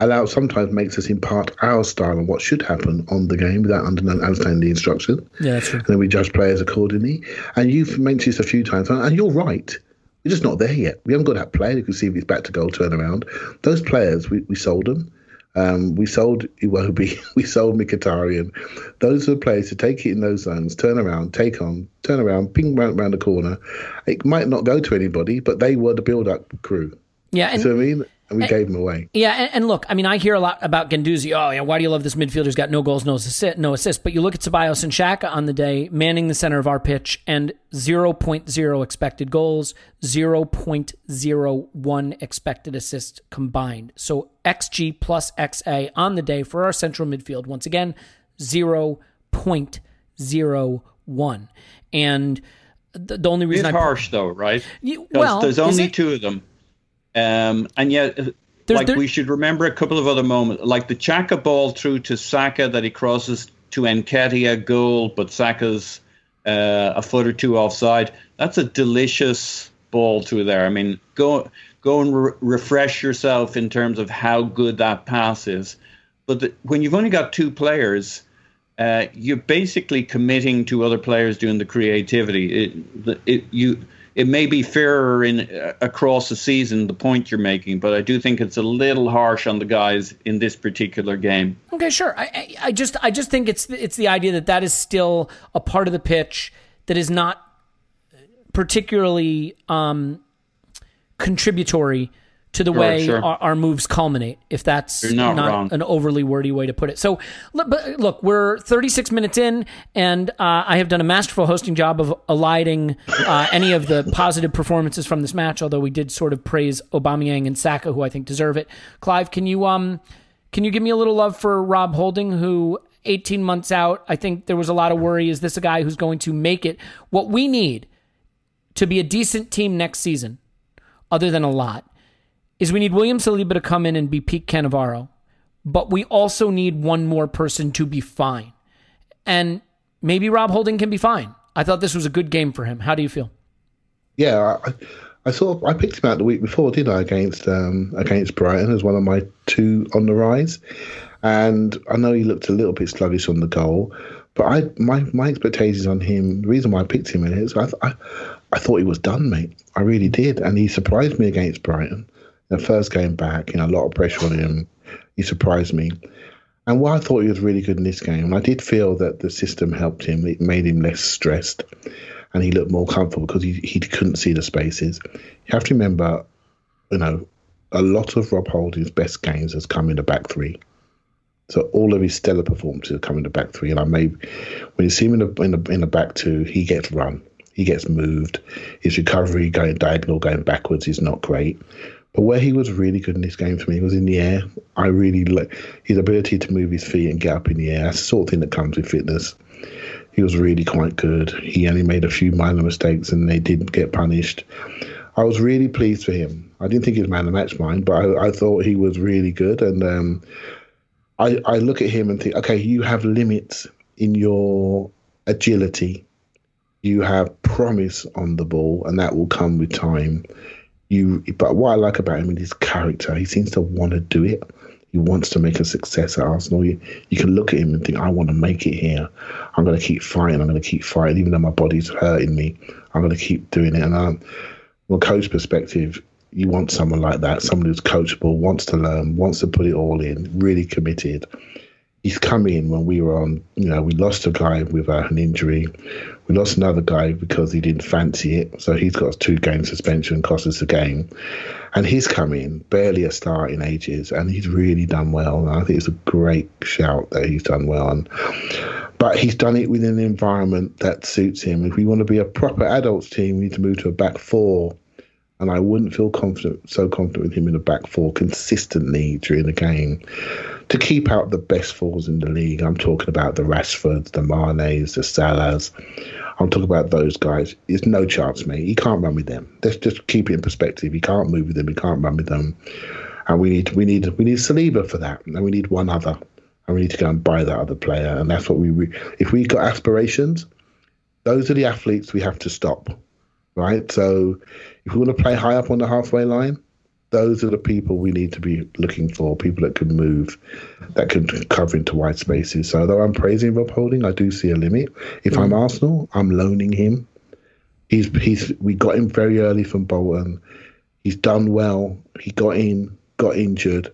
Speaker 4: allows sometimes makes us impart our style and what should happen on the game without understanding the instruction.
Speaker 3: Yeah, that's true.
Speaker 4: And then we judge players accordingly. And you've mentioned this a few times, and you're right. We're just not there yet. We haven't got that player who can see if he's back to goal turnaround. Those players, we, we sold them. Um, we sold Iwobi, [LAUGHS] we sold Mkhitaryan. Those are the players to take it in those zones, turn around, take on, turn around, ping round, round the corner. It might not go to anybody, but they were the build-up crew.
Speaker 3: Yeah,
Speaker 4: and, so I mean, and we and, gave him away.
Speaker 3: Yeah, and, and, look, I mean, I hear a lot about Guendouzi. Oh, yeah, why do you love this midfielder? He's got no goals, no assist, no assist. But you look at Ceballos and Xhaka on the day, manning the center of our pitch, and 0.0 expected goals, 0.01 expected assists combined. So XG plus XA on the day for our central midfield. Once again, 0.01. And the, the only reason
Speaker 5: it's
Speaker 3: I
Speaker 5: harsh though, right?
Speaker 3: You, well,
Speaker 5: there's only two of them. Um, and yet, uh, there's, like we should remember a couple of other moments, like the Xhaka ball through to Saka that he crosses to Nketiah goal, but Saka's uh, a foot or two offside. That's a delicious ball through there. I mean, go go and re- refresh yourself in terms of how good that pass is. But the, when you've only got two players, uh, you're basically committing to other players doing the creativity. It, it, you it may be fairer in uh, across the season the point you're making, but I do think it's a little harsh on the guys in this particular game.
Speaker 3: Okay, sure. I, I just I just think it's it's the idea that that is still a part of the pitch that is not particularly um, contributory to the sure, way sure. Our, our, moves culminate, if that's
Speaker 5: You're not,
Speaker 3: not an overly wordy way to put it. So, but look, we're 36 minutes in, and uh, I have done a masterful hosting job of eliding uh, any of the positive performances from this match. Although we did sort of praise Aubameyang and Saka, who I think deserve it. Clive, can you um, can you give me a little love for Rob Holding, who 18 months out, I think there was a lot of worry. Is this a guy who's going to make it? What we need to be a decent team next season, other than a lot is we need William Saliba to come in and be peak Cannavaro, but we also need one more person to be fine. And maybe Rob Holding can be fine. I thought this was a good game for him. How do you feel?
Speaker 4: Yeah, I, I I picked him out the week before, did I, against um, against Brighton as one of my two on the rise. And I know he looked a little bit sluggish on the goal, But I my my expectations on him. The reason why I picked him in is I I, I thought he was done, mate. I really did, and he surprised me against Brighton. The first game back, you know, a lot of pressure on him. He surprised me. And while I thought he was really good in this game, and I did feel that the system helped him. It made him less stressed and he looked more comfortable because he, he couldn't see the spaces. You have to remember, you know, a lot of Rob Holding's best games has come in the back three. So all of his stellar performances have come in the back three. And I may, when you see him in the, in the, in the back two, he gets run. He gets moved. His recovery going diagonal, going backwards is not great. But where he was really good in this game for me was in the air. I really like his ability to move his feet and get up in the air. That's the sort of thing that comes with fitness he was really quite good. He only made a few minor mistakes and they didn't get punished. I was really pleased for him. I didn't think he was man of the match mine, but I, I thought he was really good. And um, I, I look at him and think, okay, you have limits in your agility. You have promise on the ball, and that will come with time. You, but what I like about him is his character. He seems to want to do it. He wants to make a success at Arsenal. You, you can look at him and think, I want to make it here. I'm going to keep fighting. I'm going to keep fighting, even though my body's hurting me. I'm going to keep doing it. And um, from a coach perspective, you want someone like that, someone who's coachable, wants to learn, wants to put it all in, really committed. He's come in when we were on, you know, we lost a guy with uh, an injury. We lost another guy because he didn't fancy it. So he's got a two game suspension, cost us a game. And he's come in, barely a start in ages, and he's really done well. And I think it's a great shout that he's done well. And, but he's done it within an environment that suits him. If we want to be a proper adults team, we need to move to a back four. And I wouldn't feel confident, so confident with him in a back four consistently during the game to keep out the best fours in the league. I'm talking about the Rashfords, the Manes, the Salahs. I'm talking about those guys. It's no chance, mate. He can't run with them. Let's just keep it in perspective. He can't move with them. He can't run with them. And we need we need we need Saliba for that, and we need one other, and we need to go and buy that other player. And that's what we. If we've got aspirations, those are the athletes we have to stop, right? So if we want to play high up on the halfway line, those are the people we need to be looking for. People that can move, that can cover into wide spaces. So although I'm praising Rob Holding, I do see a limit. If I'm mm. Arsenal, I'm loaning him. He's he's we got him very early from Bolton. He's done well. He got in, got injured.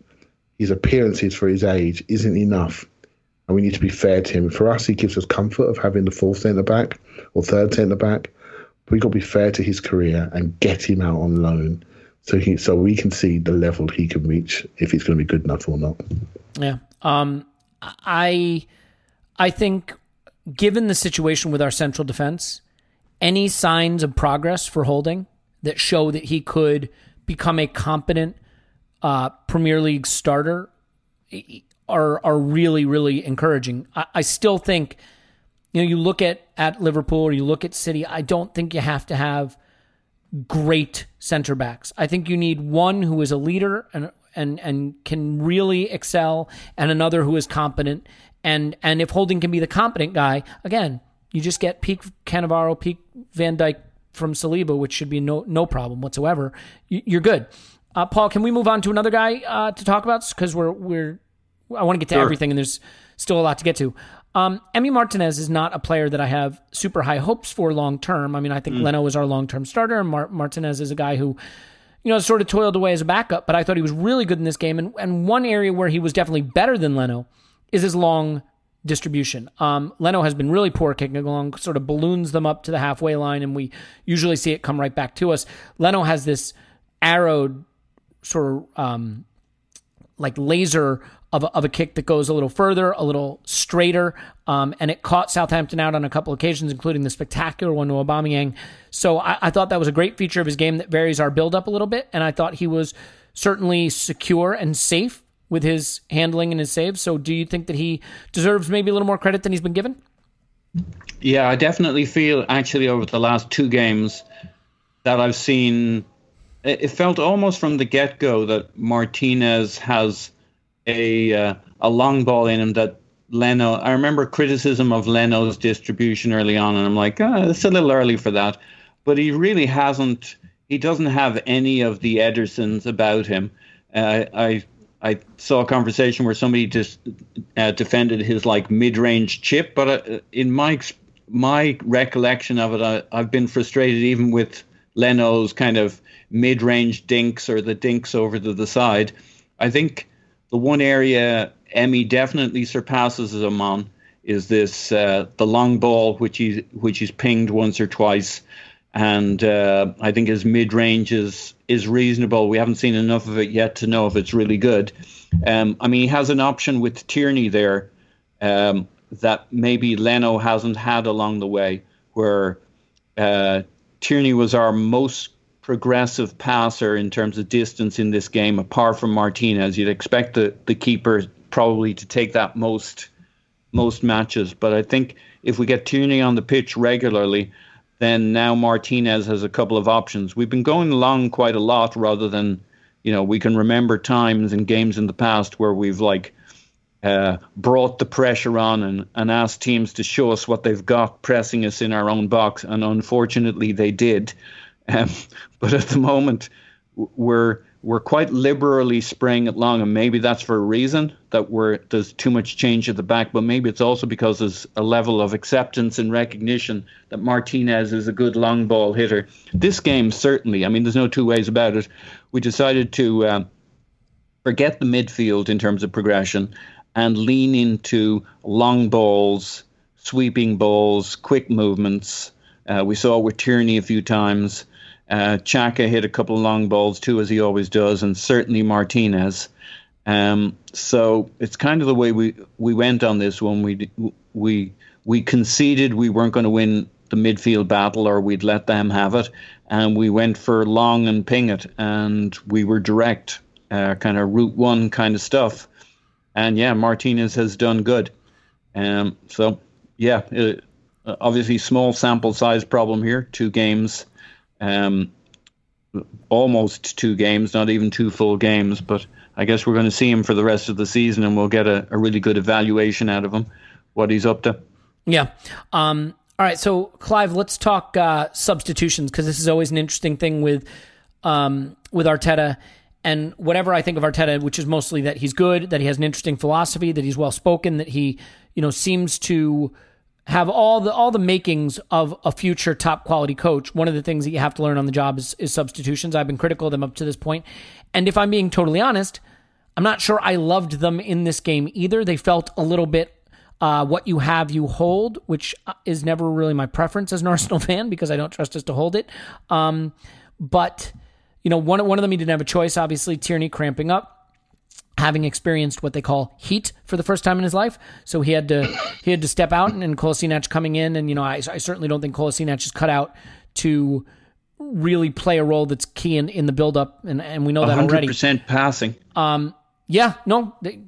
Speaker 4: His appearances for his age isn't enough. And we need to be fair to him. For us, he gives us comfort of having the fourth centre back or third centre back. We've got to be fair to his career and get him out on loan so he so we can see the level he can reach if he's going to be good enough or not.
Speaker 3: Yeah. Um I I think given the situation with our central defense, any signs of progress for Holding that show that he could become a competent uh, Premier League starter are are really really encouraging. I, I still think you know you look at at Liverpool or you look at City. I don't think you have to have great center backs. I think you need one who is a leader and and and can really excel, and another who is competent. And and if Holding can be the competent guy, again, you just get peak Cannavaro, peak Van Dijk from Saliba, which should be no no problem whatsoever. You're good. Uh, Paul, can we move on to another guy uh, to talk about? Because we're we're I want to get to sure. everything, and there's still a lot to get to. Um, Emi Martinez is not a player that I have super high hopes for long term. I mean, I think mm. Leno is our long term starter, and Mar- Martinez is a guy who, you know, sort of toiled away as a backup. But I thought he was really good in this game, and and one area where he was definitely better than Leno is his long distribution. Um, Leno has been really poor kicking along, sort of balloons them up to the halfway line, and we usually see it come right back to us. Leno has this arrowed sort of um, like laser of a, of a kick that goes a little further, a little straighter, um, and it caught Southampton out on a couple occasions, including the spectacular one to Aubameyang. So I, I thought that was a great feature of his game that varies our build up a little bit, and I thought he was certainly secure and safe with his handling and his saves. So do you think that he deserves maybe a little more credit than he's been given?
Speaker 5: Yeah, I definitely feel actually over the last two games that I've seen. It felt almost from the get go that Martinez has a uh, a long ball in him that Leno. I remember criticism of Leno's distribution early on, and I'm like, oh, it's a little early for that. But he really hasn't. He doesn't have any of the Edersons about him. Uh, I I saw a conversation where somebody just uh, defended his like mid-range chip, but uh, in my my recollection of it, I, I've been frustrated even with Leno's kind of mid-range dinks or the dinks over to the side. I think the one area Emi definitely surpasses him on is this uh, the long ball, which he which he's pinged once or twice, and uh, I think his mid range is is reasonable. We haven't seen enough of it yet to know if it's really good. Um, I mean, he has an option with Tierney there um, that maybe Leno hasn't had along the way, where uh, Tierney was our most progressive passer in terms of distance in this game, apart from Martinez. You'd expect the, the keeper probably to take that most most matches, but I think if we get Tierney on the pitch regularly, then now Martinez has a couple of options. We've been going along quite a lot rather than, you know, we can remember times and games in the past where we've like uh, brought the pressure on and, and asked teams to show us what they've got, pressing us in our own box. And unfortunately, they did. Um, [LAUGHS] but at the moment, we're we're quite liberally spraying it long, and maybe that's for a reason that we're there's too much change at the back, but maybe it's also because there's a level of acceptance and recognition that Martinez is a good long ball hitter. This game certainly, I mean, there's no two ways about it. We decided to uh, forget the midfield in terms of progression and lean into long balls, sweeping balls, quick movements. Uh, we saw with Tierney a few times. Uh, Xhaka hit a couple of long balls too, as he always does, and certainly Martinez. Um, so it's kind of the way we, we went on this one. We we we conceded we weren't going to win the midfield battle, or we'd let them have it, and we went for long and ping it, and we were direct, uh, kind of route one kind of stuff. And yeah, Martinez has done good. Um, so yeah, it, uh, obviously small sample size problem here, two games um, almost two games, not even two full games. But I guess we're going to see him for the rest of the season, and we'll get a, a really good evaluation out of him, what he's up to.
Speaker 3: Yeah. Um, all right. So, Clive, let's talk uh, substitutions because this is always an interesting thing with um, with Arteta. And whatever I think of Arteta, which is mostly that he's good, that he has an interesting philosophy, that he's well spoken, that he, you know, seems to have all the all the makings of a future top quality coach. One of the things that you have to learn on the job is, is substitutions. I've been critical of them up to this point, and if I'm being totally honest, I'm not sure I loved them in this game either. They felt a little bit uh, what you have, you hold, which is never really my preference as an [LAUGHS] Arsenal fan because I don't trust us to hold it. Um, but you know, one one of them he didn't have a choice. Obviously, Tierney cramping up having experienced what they call heat for the first time in his life. So he had to he had to step out, and, and Kolasinac coming in, and you know I, I certainly don't think Kolasinac is cut out to really play a role that's key in, in the buildup, and and we know that 100% already.
Speaker 5: percent passing.
Speaker 3: Um, yeah, no, they,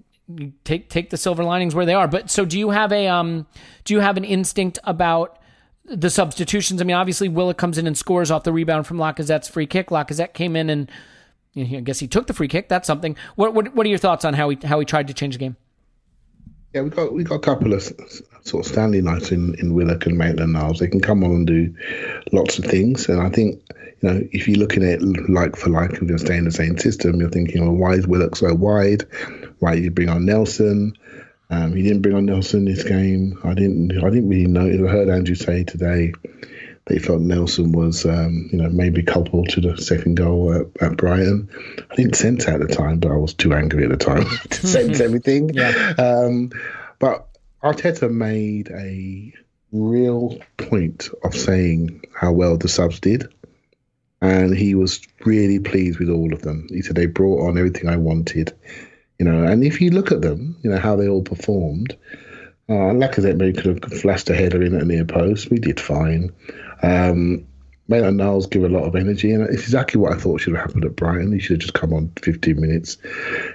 Speaker 3: take take the silver linings where they are. But so do you have a um do you have an instinct about the substitutions? I mean, obviously Willock comes in and scores off the rebound from Lacazette's free kick. Lacazette came in and I guess he took the free kick. That's something. What what, what are your thoughts on how he how he tried to change the game?
Speaker 4: Yeah, we got we got a couple of sort of standing nights in in Willock and Maitland Niles. They can come on and do lots of things, and I think you know if you're looking at like for like and you're staying in the same system, you're thinking, well, why is Willock so wide? Why did you bring on Nelson? Um, he didn't bring on Nelson this game. I didn't. I didn't really know. I heard Andrew say today they felt Nelson was, um, you know, maybe culpable to the second goal at, at, Brighton. I didn't sense at the time, but I was too angry at the time [LAUGHS] to sense everything. Yeah. Um, but Arteta made a real point of saying how well the subs did. And he was really pleased with all of them. He said they brought on everything I wanted, you know. And if you look at them, you know how they all performed. Uh, Lacazette maybe could have flashed a header in at near post. We did fine. Um, Maitland Niles give a lot of energy, and it's exactly what I thought should have happened at Brighton. He should have just come on 15 minutes.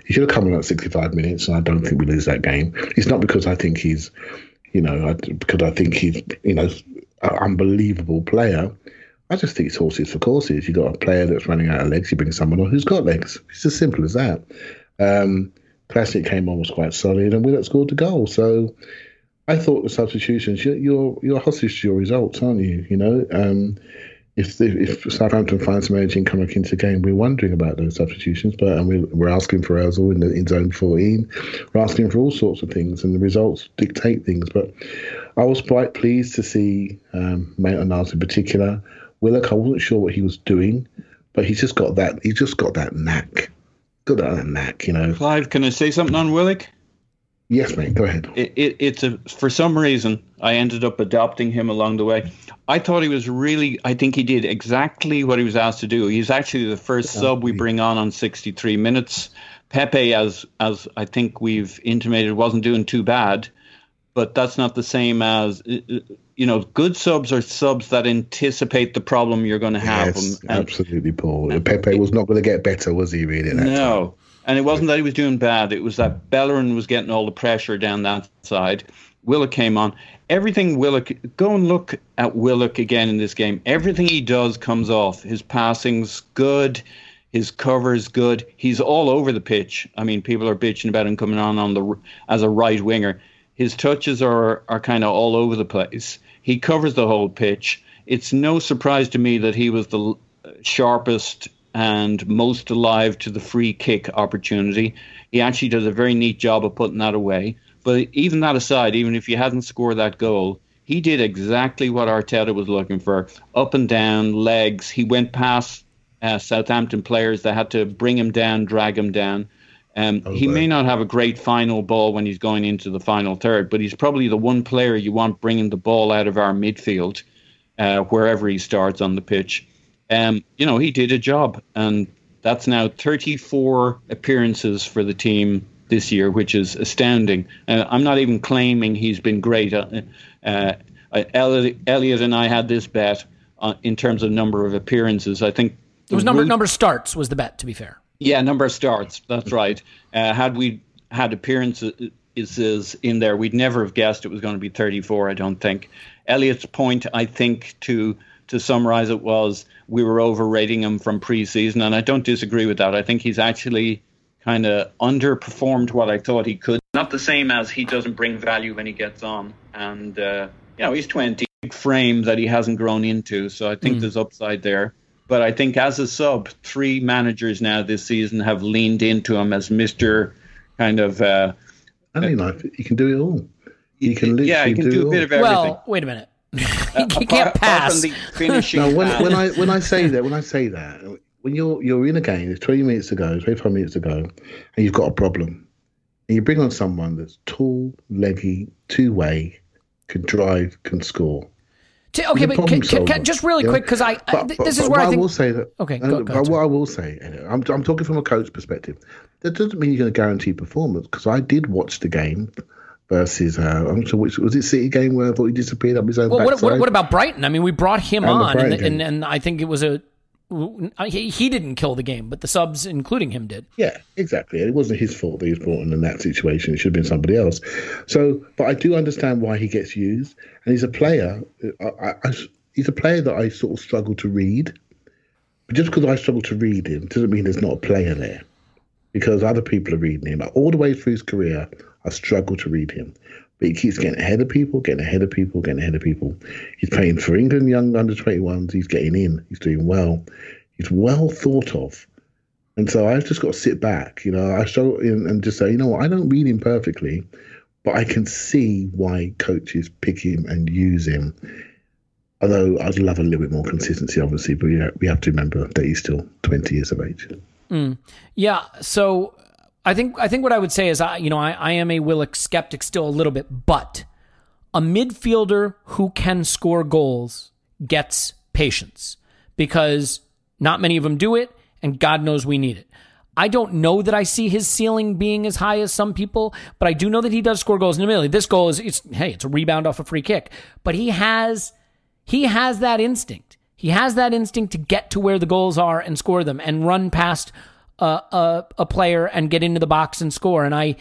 Speaker 4: He should have come on at 65 minutes, and I don't think we lose that game. It's not because I think he's, you know, because I think he's, you know, an unbelievable player. I just think it's horses for courses. You've got a player that's running out of legs, you bring someone on who's got legs. It's as simple as that. Um, Classic came on was quite solid, and Willock scored the goal. So I thought the substitutions, you're, you're, hostage to your results, aren't you? You know, um, if if Southampton finds some and come back into the game, we're wondering about those substitutions. But and we're, we're asking for Ozil in, the, in zone 14. We're asking for all sorts of things, and the results dictate things. But I was quite pleased to see um, Maitland-Niles in particular. Willock, I wasn't sure what he was doing, but he's just got that. He's just got that knack. Got that knack, you know.
Speaker 5: Clive, can I say something on Willock?
Speaker 4: Yes, mate. Go ahead.
Speaker 5: It, it, it's a for some reason I ended up adopting him along the way. I thought he was really. I think he did exactly what he was asked to do. He's actually the first sub we bring on on 63 minutes. Pepe, as as I think we've intimated, wasn't doing too bad, but that's not the same as uh, uh, you know. Good subs are subs that anticipate the problem you're going to have.
Speaker 4: Yes,
Speaker 5: And-
Speaker 4: absolutely, Paul. Pepe was not going to get better, was he? Really?
Speaker 5: no.
Speaker 4: time?
Speaker 5: And it wasn't that he was doing bad. It was that Bellerin was getting all the pressure down that side. Willock came on. Everything Willock, go and look at Willock again in this game. Everything he does comes off. His passing's good. His cover's good. He's all over the pitch. I mean, people are bitching about him coming on on the as a right winger. His touches are are kind of all over the place. He covers the whole pitch. It's no surprise to me that he was the sharpest and most alive to the free kick opportunity. He actually does a very neat job of putting that away. But even that aside, even if you hadn't scored that goal, he did exactly what Arteta was looking for up and down, legs. He went past uh, Southampton players that had to bring him down, drag him down. Um, he may not have a great final ball when he's going into the final third, but he's probably the one player you want bringing the ball out of our midfield uh, wherever he starts on the pitch. Um, you know, he did a job, and that's now 34 appearances for the team this year, which is astounding. Uh, I'm not even claiming he's been great. Uh, uh, Elliot, Elliot and I had this bet uh, in terms of number of appearances. I think
Speaker 3: It was number number starts was the bet. To be fair,
Speaker 5: yeah, number of starts. That's right. Uh, had we had appearances in there, we'd never have guessed it was going to be 34. I don't think. Elliot's point, I think, to to summarize it was we were overrating him from preseason, and I don't disagree with that. I think he's actually kind of underperformed what I thought he could. Not the same as he doesn't bring value when he gets on, and uh, you know he's 20 big frame that he hasn't grown into, so I think there's upside there. But I think as a sub, three managers now this season have leaned into him as Mister kind of. Uh,
Speaker 4: I mean, like, he can do it all. He can literally
Speaker 5: yeah, he can
Speaker 4: do,
Speaker 5: do,
Speaker 4: it
Speaker 5: a bit of everything.
Speaker 3: well, wait a minute. [LAUGHS] he
Speaker 5: Apart-
Speaker 3: can't
Speaker 5: apart
Speaker 3: pass.
Speaker 5: from the finishing [LAUGHS]
Speaker 4: No, when, when I when I say that, when I say that, when you're you're in a game, it's 20 minutes to go, 25 minutes to go, and you've got a problem, and you bring on someone that's tall, leggy, two way, can drive, can score.
Speaker 3: T- okay,
Speaker 4: He's
Speaker 3: but can, can, can, just really
Speaker 4: you
Speaker 3: quick because I, I
Speaker 4: But,
Speaker 3: th-
Speaker 4: but-
Speaker 3: this
Speaker 4: but
Speaker 3: is where I think
Speaker 4: will say that.
Speaker 3: Okay,
Speaker 4: uh,
Speaker 3: go- go
Speaker 4: but
Speaker 3: ahead,
Speaker 4: what I will say, uh, I'm I'm talking from a coach perspective. That doesn't mean you're going to guarantee performance because I did watch the game versus uh, I'm not sure which was it City game where I thought he disappeared up his own
Speaker 3: Well, what, what, what about Brighton? I mean, we brought him
Speaker 4: And
Speaker 3: on, and, and, and I think it was a he, he didn't kill the game, but the subs, including him, did.
Speaker 4: Yeah, exactly. It wasn't his fault that he was brought in in that situation. It should have been somebody else. So, but I do understand why he gets used, and he's a player. I, I, I, he's a player that I sort of struggle to read. But just because I struggle to read him doesn't mean there's not a player there, because other people are reading him. All the way through his career, I struggle to read him. But he keeps getting ahead of people, getting ahead of people, getting ahead of people. He's playing for England young under 21s. He's getting in. He's doing well. He's well thought of. And so I've just got to sit back, you know, I struggle and just say, you know what, I don't read him perfectly, but I can see why coaches pick him and use him. Although I'd love a little bit more consistency, obviously, but we have, we have to remember that he's still 20 years of age. Mm.
Speaker 3: Yeah. So I think I think what I would say is I you know I, I am a Willock skeptic still a little bit, but a midfielder who can score goals gets patience because not many of them do it, and God knows we need it. I don't know that I see his ceiling being as high as some people, but I do know that he does score goals. in the admittedly, this goal is it's hey, it's a rebound off a free kick, but he has he has that instinct. He has that instinct to get to where the goals are and score them and run past a, a, a player and get into the box and score. And I,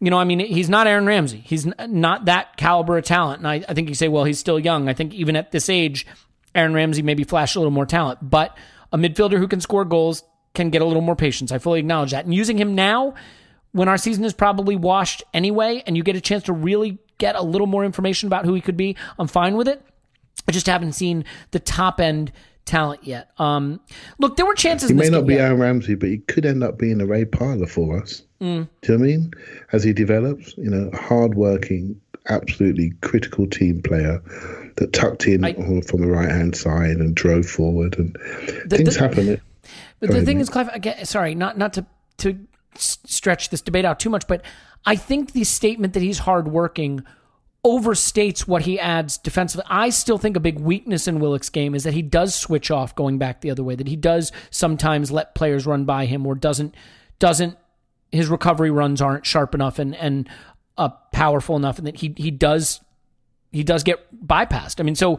Speaker 3: you know, I mean, he's not Aaron Ramsey. He's not that caliber of talent. And I, I think you say, well, he's still young. I think even at this age, Aaron Ramsey maybe flashed a little more talent, but a midfielder who can score goals can get a little more patience. I fully acknowledge that. And using him now, when our season is probably washed anyway, and you get a chance to really get a little more information about who he could be, I'm fine with it. I just haven't seen the top end talent yet. Um, look, there were chances.
Speaker 4: He may not be
Speaker 3: yeah.
Speaker 4: Aaron Ramsey, but he could end up being a Ray Parlour for us.
Speaker 3: Mm.
Speaker 4: Do you know what I mean? As he develops, you know, hardworking, absolutely critical team player that tucked in
Speaker 3: I-
Speaker 4: from the right hand side and drove forward, and
Speaker 3: The-
Speaker 4: things
Speaker 3: the-
Speaker 4: happen. [LAUGHS]
Speaker 3: But
Speaker 4: Go
Speaker 3: the thing is, Clive, again, sorry, not not to to stretch this debate out too much, but I think the statement that he's hardworking overstates what he adds defensively. I still think a big weakness in Willock's game is that he does switch off going back the other way. That he does sometimes let players run by him, or doesn't doesn't his recovery runs aren't sharp enough and and uh, powerful enough, and that he he does he does get bypassed. I mean, so.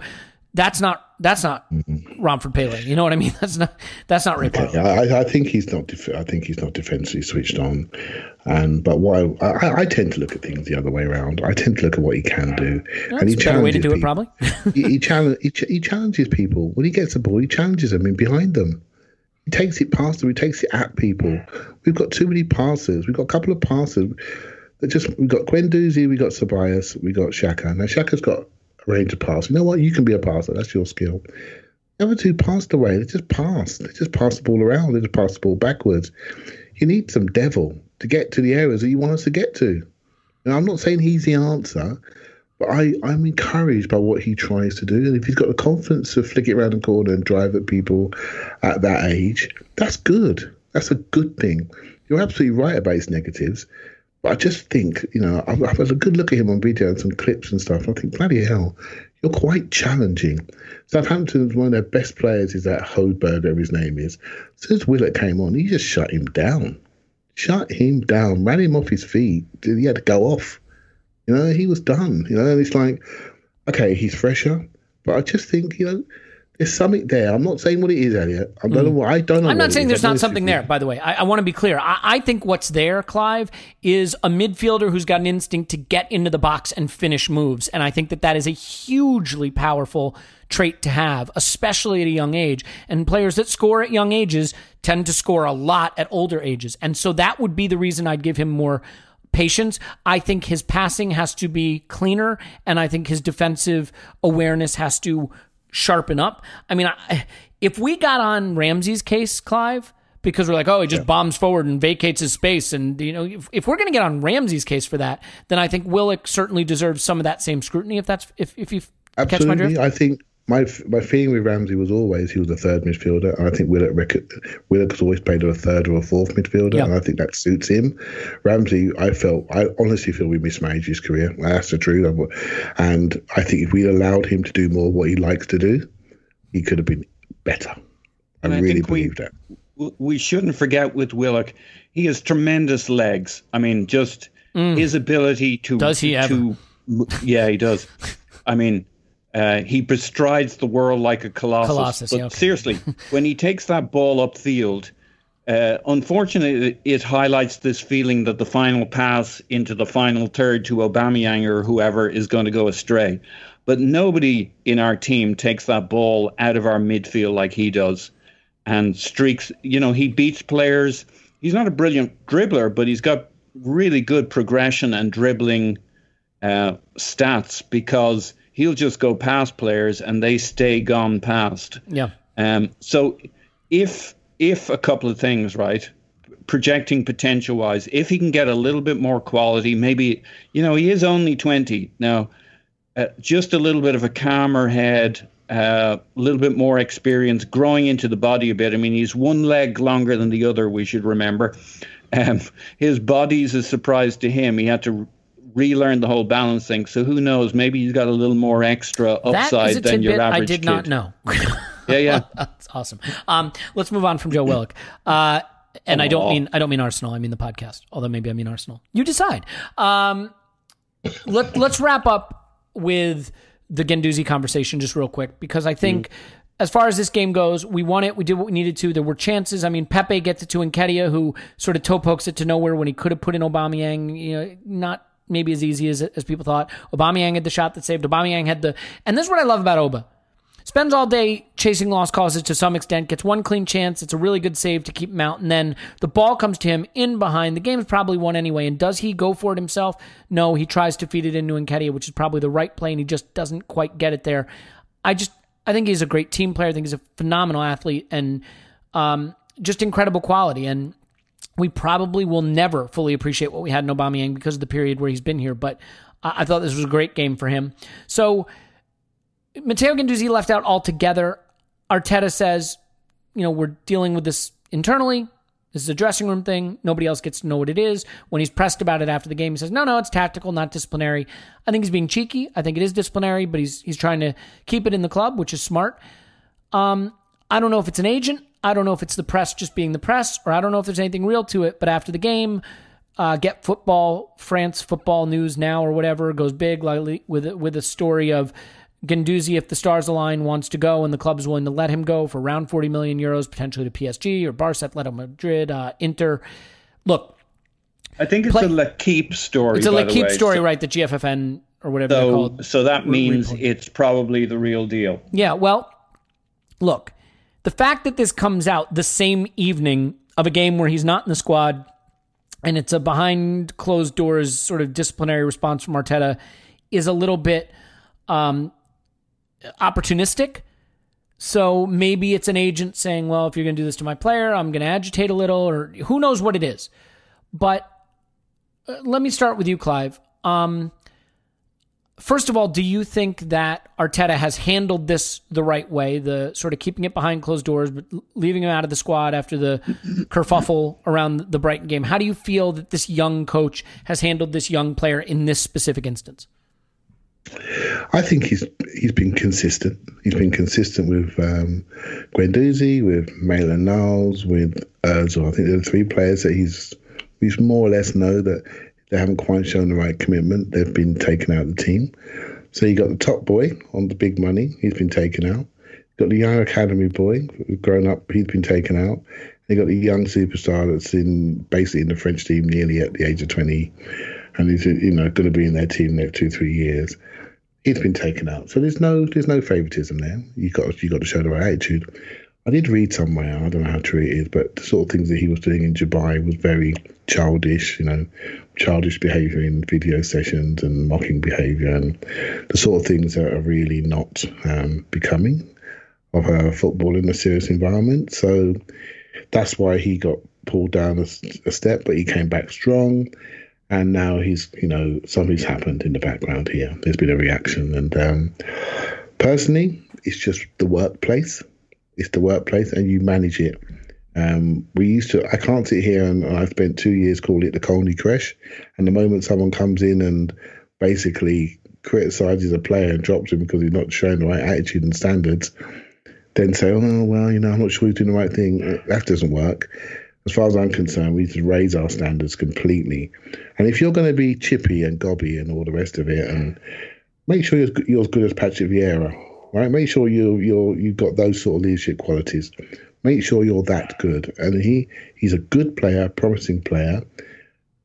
Speaker 3: That's not that's not mm-hmm. Romford Pele. You know what I mean? [LAUGHS] That's not that's not Ray.
Speaker 4: I, I think he's not. Def- I think he's not defensively switched on, and but what I, I, I tend to look at things the other way around. I tend to look at what he can do, and he
Speaker 3: That's a better way to
Speaker 4: challenges
Speaker 3: do it,
Speaker 4: people.
Speaker 3: probably. [LAUGHS]
Speaker 4: he, he, challenge, he, ch- he challenges people when he gets the ball. He challenges them in behind them. He takes it past them. He takes it at people. We've got too many passes. We've got a couple of passes that just. We've got Guendouzi. We've got Ceballos. We've got Xhaka. Now Xhaka's got range of pass. You know what? You can be a passer. That's your skill. The other two passed away. They just passed. They just passed the ball around. They just passed the ball backwards. You need some devil to get to the areas that you want us to get to. And I'm not saying he's the answer, but I, I'm encouraged by what he tries to do. And if he's got the confidence to flick it around the corner and drive at people at that age, that's good. That's a good thing. You're absolutely right about his negatives. But I just think, you know, I've, I've had a good look at him on video and some clips and stuff. I think, bloody hell, you're quite challenging. Southampton's one of their best players is that Højbjerg, whatever his name is. As soon as Willock came on, he just shut him down. Shut him down, ran him off his feet. He had to go off. You know, he was done. You know, and it's like, okay, he's fresher, but I just think, you know, there's something there. I'm not saying what it is, Elliot. I don't know what I don't know.
Speaker 3: Hmm. I'm not saying there's not something there, by the way. I, I want to be clear. I, I think what's there, Clive, is a midfielder who's got an instinct to get into the box and finish moves. And I think that that is a hugely powerful trait to have, especially at a young age. And players that score at young ages tend to score a lot at older ages. And so that would be the reason I'd give him more patience. I think his passing has to be cleaner, and I think his defensive awareness has to sharpen up. I mean, I, if we got on Ramsey's case, Clive, because we're like, oh, he just bombs forward and vacates his space, and you know, if, if we're going to get on Ramsey's case for that, then I think Willock certainly deserves some of that same scrutiny. If that's if if you catch my drift.
Speaker 4: I think my my feeling with Ramsey was always he was a third midfielder. And I think Willock Willock has always played a third or a fourth midfielder,
Speaker 3: Yeah.
Speaker 4: and I think that suits him. Ramsey, I felt, I honestly feel we mismanaged his career. That's the truth. And I think if we allowed him to do more of what he likes to do, he could have been better. I
Speaker 5: I
Speaker 4: really believe that.
Speaker 5: we shouldn't forget with Willock, he has tremendous legs. I mean, just his ability to
Speaker 3: Mm. Does he ever?
Speaker 5: to yeah, he does. I mean, uh, he bestrides the world like a colossus.
Speaker 3: Colossus,
Speaker 5: but
Speaker 3: yeah, okay.
Speaker 5: seriously, [LAUGHS] when he takes that ball upfield, uh, unfortunately, it highlights this feeling that the final pass into the final third to Aubameyang or whoever is going to go astray. But nobody in our team takes that ball out of our midfield like he does and streaks. You know, he beats players. He's not a brilliant dribbler, but he's got really good progression and dribbling uh, stats because he'll just go past players and they stay gone past.
Speaker 3: Yeah.
Speaker 5: Um, so if if a couple of things, right, projecting potential wise, if he can get a little bit more quality, maybe you know he is only twenty now. Uh, just a little bit of a calmer head, uh, a little bit more experience, growing into the body a bit. I mean, he's one leg longer than the other. We should remember. Um, his body's a surprise to him. He had to relearn the whole balance thing. So who knows? Maybe he's got a little more extra upside than your
Speaker 3: tidbit
Speaker 5: average
Speaker 3: I did
Speaker 5: kid.
Speaker 3: not know.
Speaker 5: Yeah, yeah. [LAUGHS]
Speaker 3: That's awesome. Um, let's move on from Joe Willock. Uh, and I don't mean I don't mean Arsenal. I mean the podcast. Although maybe I mean Arsenal. You decide. Um, let Let's wrap up with the Guendouzi conversation just real quick because I think. As far as this game goes, we won it. We did what we needed to. There were chances. I mean, Pepe gets it to Nketiah, who sort of toe pokes it to nowhere when he could have put in Aubameyang. You know, not maybe as easy as as people thought. Aubameyang had the shot that saved. Aubameyang had the, and this is what I love about Oba spends all day chasing lost causes to some extent, gets one clean chance. It's a really good save to keep him out. And then the ball comes to him in behind. The game's probably won anyway. And does he go for it himself? No, he tries to feed it into Nketiah, which is probably the right play, and he just doesn't quite get it there. I just, I think he's a great team player. I think he's a phenomenal athlete and um, just incredible quality. And we probably will never fully appreciate what we had in Aubameyang because of the period where he's been here. But I, I thought this was a great game for him. So Matteo Guendouzi left out altogether. Arteta says, you know, we're dealing with this internally. This is a dressing room thing. Nobody else gets to know what it is. When he's pressed about it after the game, he says, "No, no, it's tactical, not disciplinary." I think he's being cheeky. I think it is disciplinary, but he's he's trying to keep it in the club, which is smart. Um, I don't know if it's an agent. I don't know if it's the press just being the press, or I don't know if there's anything real to it. But after the game, uh, get football, France football news now or whatever goes big, like with with a story of Guendouzi, if the stars align, wants to go and the club is willing to let him go for around 40 million euros, potentially to PSG or Barca, Atletico Madrid, uh, Inter. Look,
Speaker 5: I think it's
Speaker 3: Play-
Speaker 5: a L'Equipe story.
Speaker 3: it's a L'Equipe story,
Speaker 5: so,
Speaker 3: right? The GFFN or whatever they're
Speaker 5: So,
Speaker 3: called.
Speaker 5: so that means it's probably the real deal.
Speaker 3: Yeah, well, look, the fact that this comes out the same evening of a game where he's not in the squad and it's a behind closed doors sort of disciplinary response from Arteta is a little bit um, opportunistic. So maybe it's an agent saying, well, if you're going to do this to my player, I'm going to agitate a little, or who knows what it is. But uh, let me start with you, Clive. Um, first of all, do you think that Arteta has handled this the right way, the sort of keeping it behind closed doors, but leaving him out of the squad after the kerfuffle around the Brighton game? How do you feel that this young coach has handled this young player in this specific instance?
Speaker 4: I think he's he's been consistent. He's been consistent with um, Guendouzi, with Maitland Niles, with Ozil. I think there are three players that he's he's more or less know that they haven't quite shown the right commitment. They've been taken out of the team. So you got the top boy on the big money. He's been taken out. You've Got the young academy boy, grown up. He's been taken out. You got the young superstar that's in basically in the French team, nearly at the age of twenty, and he's you know going to be in their team next two three years he's been taken out. So there's no there's no favoritism there. You got you got to show the right attitude. I did read somewhere, I don't know how true it is, but the sort of things that he was doing in Dubai was very childish, you know, childish behaviour in video sessions and mocking behaviour and the sort of things that are really not um, becoming of uh, football in a serious environment. So that's why he got pulled down a, a step, but he came back strong. And now he's you know something's happened in the background here. There's been a reaction. And um, personally it's just the workplace. It's the workplace and you manage it um, we used to i can't sit here and i've spent two years calling it the colney crash and the moment someone comes in and basically criticizes a player and drops him because he's not showing the right attitude and standards then say oh well you know i'm not sure he's doing the right thing that doesn't work as far as I'm concerned, we need to raise our standards completely. And if you're going to be chippy and gobby and all the rest of it, and make sure you're, you're as good as Patrick Vieira, right? Make sure you you're you've got those sort of leadership qualities. Make sure you're that good. And he he's a good player, promising player.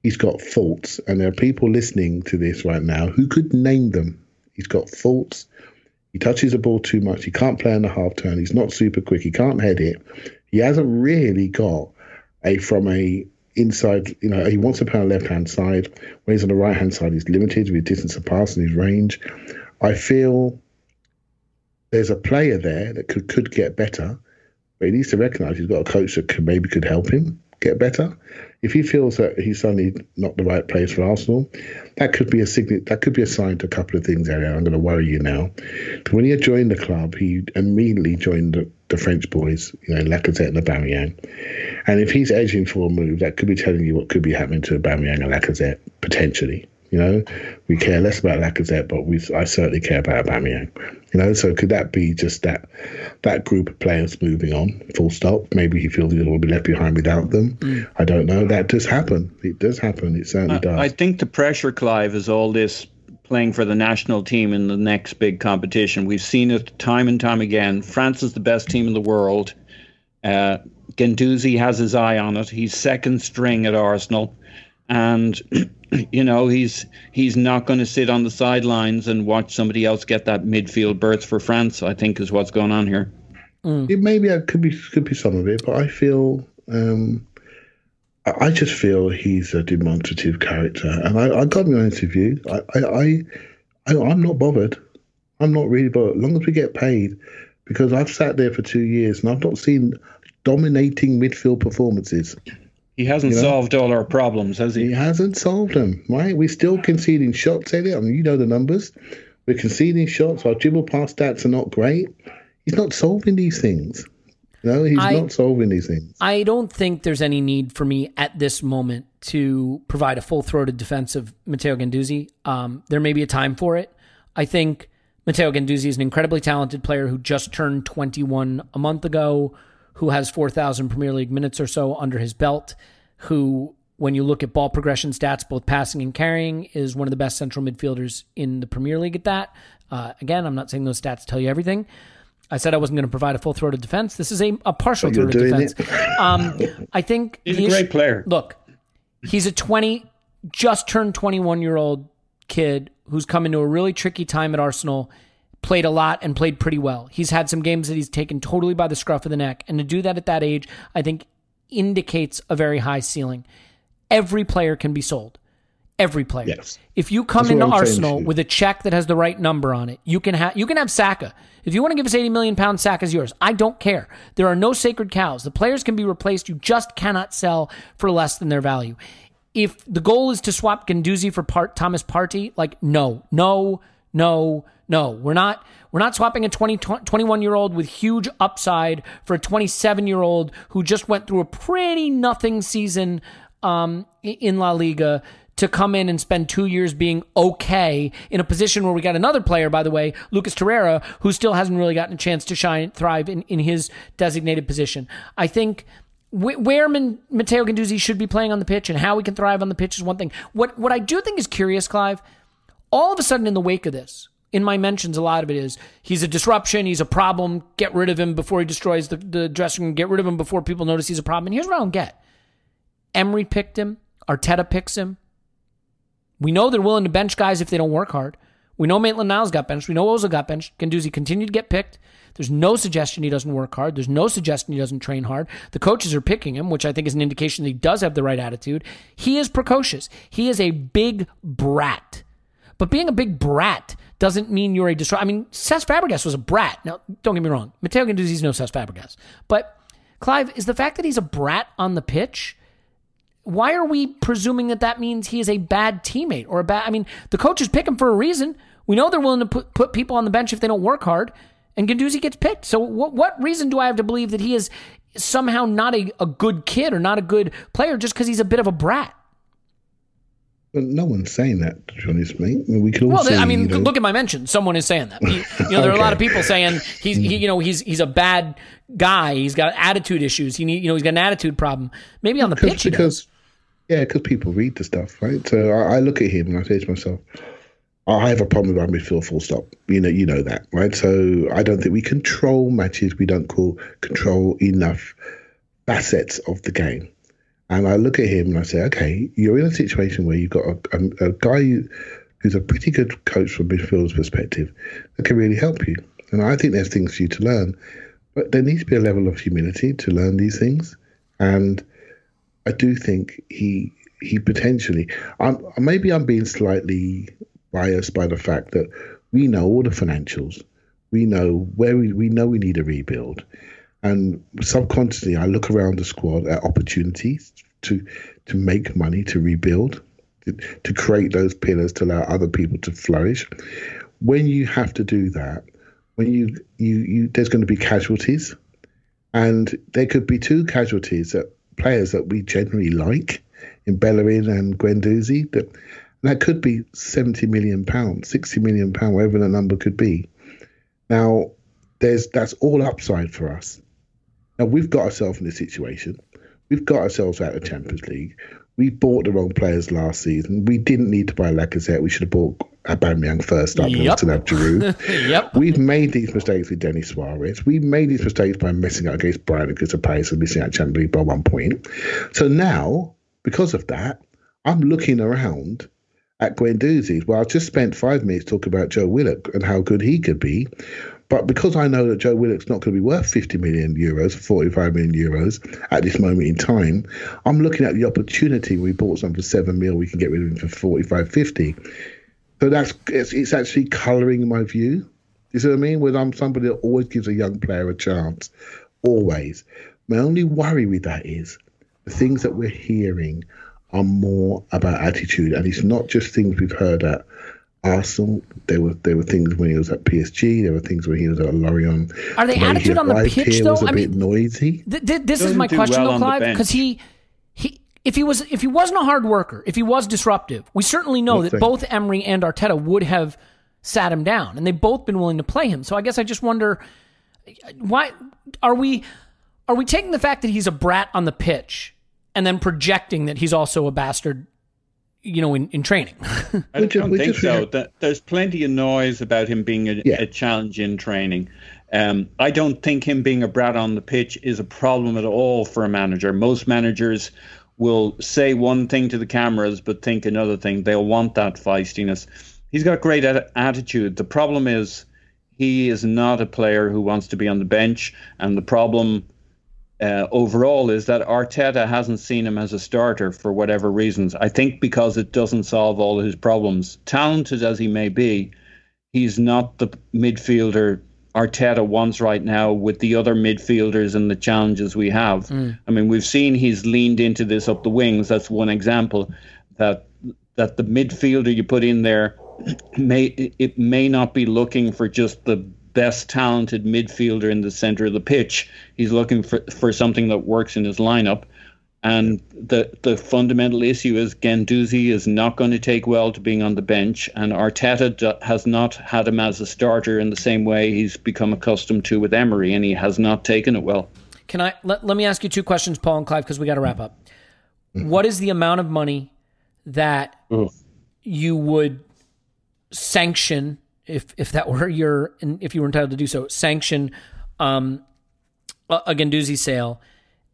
Speaker 4: He's got faults, and there are people listening to this right now who could name them. He's got faults. He touches the ball too much. He can't play on the half turn. He's not super quick. He can't head it. He hasn't really got a from a inside, you know, he wants to play on the left hand side. When he's on the right hand side, he's limited with distance of pass and his range. I feel there's a player there that could could get better, but he needs to recognise he's got a coach that maybe could help him get better. If he feels that he's suddenly not the right place for Arsenal, that could be a sign. That could be a sign to a couple of things. Area, I'm going to worry you now. When he joined the club, he immediately joined the, the French boys, you know, Lacazette and Aubameyang. And if he's edging for a move, that could be telling you what could be happening to Aubameyang and Lacazette potentially. You know, we care less about Lacazette, but we I certainly care about Aubameyang. You know, so could that be just that that group of players moving on, full stop? Maybe he feels he'll be left behind without them. I don't know. That does happen. It does happen. It certainly does.
Speaker 5: I think the pressure, Clive, is all this playing for the national team in the next big competition. We've seen it time and time again. France is the best team in the world. Uh, Guendouzi has his eye on it. He's second string at Arsenal, and [CLEARS THROAT] you know he's he's not going to sit on the sidelines and watch somebody else get that midfield berth for France. I think is what's going on here.
Speaker 4: It maybe it could be could be some of it, but I feel um, I I just feel he's a demonstrative character, and I, I got to be interview. I, I, I, I I'm not bothered. I'm not really bothered. As long as we get paid because I've sat there for two years and I've not seen dominating midfield performances.
Speaker 5: He hasn't
Speaker 4: You know?
Speaker 5: solved all our problems, has
Speaker 4: He
Speaker 5: he?
Speaker 4: hasn't solved them, right? We're still conceding shots, Elliot. I mean, you know the numbers. We're conceding shots. Our dribble pass stats are not great. He's not solving these things. No, he's
Speaker 3: I-
Speaker 4: not solving these things.
Speaker 3: I don't think there's any need for me at this moment to provide a full throated defense of Matteo Guendouzi. Um, there may be a time for it. I think Matteo Guendouzi is an incredibly talented player who just turned 21 a month ago, who has 4,000 Premier League minutes or so under his belt, who, when you look at ball progression stats, both passing and carrying, is one of the best central midfielders in the Premier League at that. Uh, again, I'm not saying those stats tell you everything. I said I wasn't going to provide a full throated defense. This is a, a partial
Speaker 4: But you're
Speaker 3: throated defense. [LAUGHS] Um, I think
Speaker 5: He's
Speaker 3: the
Speaker 5: a
Speaker 3: issue-
Speaker 5: great player.
Speaker 3: Look, he's a 20, just turned 21 year old kid who's come into a really tricky time at Arsenal, played a lot and played pretty well. He's had some games that he's taken totally by the scruff of the neck. And to do that at that age, I think indicates a very high ceiling. Every player can be sold. Every player.
Speaker 4: Yes.
Speaker 3: If you come
Speaker 4: That's
Speaker 3: into Arsenal with a check that has the right number on it, you can have you can have Saka. If you want to give us 80 million pounds, Saka's yours. I don't care. There are no sacred cows. The players can be replaced. You just cannot sell for less than their value. If the goal is to swap Guendouzi for part Thomas Partey, like no, no, no, no. We're not we're not swapping a 20, 21 year old with huge upside for a 27 year old who just went through a pretty nothing season um, in La Liga to come in and spend two years being okay in a position where we got another player, by the way, Lucas Torreira, who still hasn't really gotten a chance to shine, thrive in, in his designated position. I think where Matteo Guendouzi should be playing on the pitch and how he can thrive on the pitch is one thing. What what I do think is curious, Clive, all of a sudden in the wake of this, in my mentions, a lot of it is he's a disruption, he's a problem, get rid of him before he destroys the, the dressing room, get rid of him before people notice he's a problem. And here's what I don't get. Emery picked him, Arteta picks him. We know they're willing to bench guys if they don't work hard. We know Maitland Niles got benched. We know Ozil got benched. Guendouzi continued to get picked. There's no suggestion he doesn't work hard. There's no suggestion he doesn't train hard. The coaches are picking him, which I think is an indication that he does have the right attitude. He is precocious. He is a big brat. But being a big brat doesn't mean you're a disrupt. I mean, Cesc Fabregas was a brat. Now, don't get me wrong. Matteo Guendouzi's no Cesc Fabregas. But, Clive, is the fact that he's a brat on the pitch why are we presuming that that means he is a bad teammate or a bad? I mean, the coaches pick him for a reason. We know they're willing to put, put people on the bench if they don't work hard, and Guendouzi gets picked. So, what, what reason do I have to believe that he is somehow not a, a good kid or not a good player just because he's a bit of a brat?
Speaker 4: But no one's saying that, to be honest, mate. I mean, we could all
Speaker 3: Well,
Speaker 4: see,
Speaker 3: I mean,
Speaker 4: you know,
Speaker 3: look at my mention. Someone is saying that. You, you know, there are a lot of people saying he's, he, you know, he's he's a bad guy. He's got attitude issues. He need, you know, he's got an attitude problem. Maybe on the pitch, he does.
Speaker 4: because yeah, because people read the stuff, right? So I, I look at him and I say to myself, I have a problem with our midfield. Full stop. You know, you know that, right? So I don't think we control matches. We don't call control enough facets of the game. And I look at him and I say, okay, you're in a situation where you've got a, a, a guy who's a pretty good coach from midfield's perspective that can really help you. And I think there's things for you to learn, but there needs to be a level of humility to learn these things. And I do think he he potentially. I'm maybe I'm being slightly biased by the fact that we know all the financials. We know where we we know we need a rebuild, and subconsciously I look around the squad at opportunities to to make money to rebuild, to, to create those pillars to allow other people to flourish. When you have to do that, when you you you there's going to be casualties, and there could be two casualties that players that we generally like in Bellerin and Guendouzi. That that could be seventy million pounds, sixty million pound, whatever the number could be. Now, there's that's all upside for us. Now we've got ourselves in this situation. We've got ourselves out of Champions League. We bought the wrong players last season. We didn't need to buy Lacazette. We should have bought Aubameyang first up. and
Speaker 3: Yep.
Speaker 4: still have Giroud. [LAUGHS]
Speaker 3: yep.
Speaker 4: We've made these mistakes with Denis Suarez. We've made these mistakes by missing out against Brian because of pace and missing out Champions League by one point. So now, because of that, I'm looking around at Guendouzi's. Well, I've just spent five minutes talking about Joe Willock and how good he could be. But because I know that Joe Willock's not going to be worth 50 million euros, 45 million euros at this moment in time, I'm looking at the opportunity. We bought some for 7 mil, we can get rid of him for 45, 50. So that's it's, it's actually colouring my view. You see what I mean? When I'm somebody that always gives a young player a chance, always. My only worry with that is the things that we're hearing are more about attitude, and it's not just things we've heard at Arsenal. There were there were things when he was at PSG. There were things when he was at Lorient.
Speaker 3: Are they
Speaker 4: The
Speaker 3: attitude on the
Speaker 4: arrived
Speaker 3: pitch,
Speaker 4: here
Speaker 3: though?
Speaker 4: Was a
Speaker 3: I
Speaker 4: bit
Speaker 3: mean-
Speaker 4: noisy.
Speaker 3: Th- th- this is
Speaker 5: Doesn't
Speaker 3: my question,
Speaker 5: well
Speaker 3: though, Clive, because he he if he was if he wasn't a hard worker, if he was disruptive, we certainly know that both Emery and Arteta would have sat him down, and they've both been willing to play him. So I guess I just wonder why are we are we taking the fact that he's a brat on the pitch and then projecting that he's also a bastard, you know, in, in training? [LAUGHS]
Speaker 5: I
Speaker 4: We ju-
Speaker 5: don't
Speaker 4: we
Speaker 5: think so. That, there's plenty of noise about him being a,
Speaker 4: Yeah.
Speaker 5: a challenge in training. Um, I don't think him being a brat on the pitch is a problem at all for a manager. Most managers will say one thing to the cameras but think another thing. They'll want that feistiness. He's got great at- attitude. The problem is he is not a player who wants to be on the bench, and the problem uh, overall is that Arteta hasn't seen him as a starter for whatever reasons. I think because it doesn't solve all his problems. Talented as he may be, he's not the midfielder Arteta wants right now with the other midfielders and the challenges we have. I mean, we've seen he's leaned into this up the wings. That's one example that that the midfielder you put in there [CLEARS THROAT] may it may not be looking for just the best talented midfielder in the center of the pitch. He's looking for for something that works in his lineup. And the the fundamental issue is Guendouzi is not going to take well to being on the bench, and Arteta d- has not had him as a starter in the same way he's become accustomed to with Emery, and he has not taken it well.
Speaker 3: Can I let, let me ask you two questions, Paul and Clive, because we got to wrap up. What is the amount of money that you would sanction if if that were your and if you were entitled to do so sanction um a, Guendouzi sale.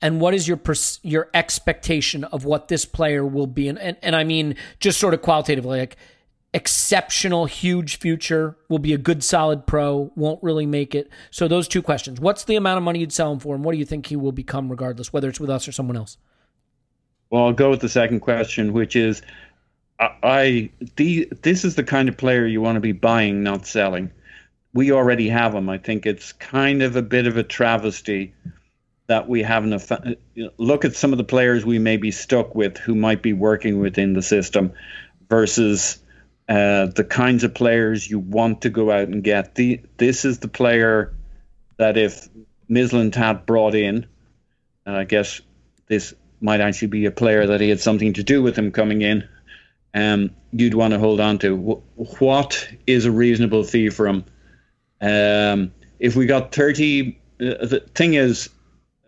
Speaker 3: And what is your pers- your expectation of what this player will be and, and and I mean just sort of qualitatively like exceptional huge future will be a good solid pro won't really make it. So those two questions. What's the amount of money you'd sell him for and what do you think he will become regardless whether it's with us or someone else?
Speaker 5: Well, I'll go with the second question, which is, I, the this is the kind of player you want to be buying, not selling. We already have him. I think it's kind of a bit of a travesty that we haven't. Look at some of the players we may be stuck with who might be working within the system, versus uh, the kinds of players you want to go out and get. The this is the player that if Mislintat had brought in, and I guess this might actually be a player that he had something to do with him coming in, um, you'd want to hold on to. Wh- What is a reasonable fee for him? Um, if we got 30, uh, the thing is,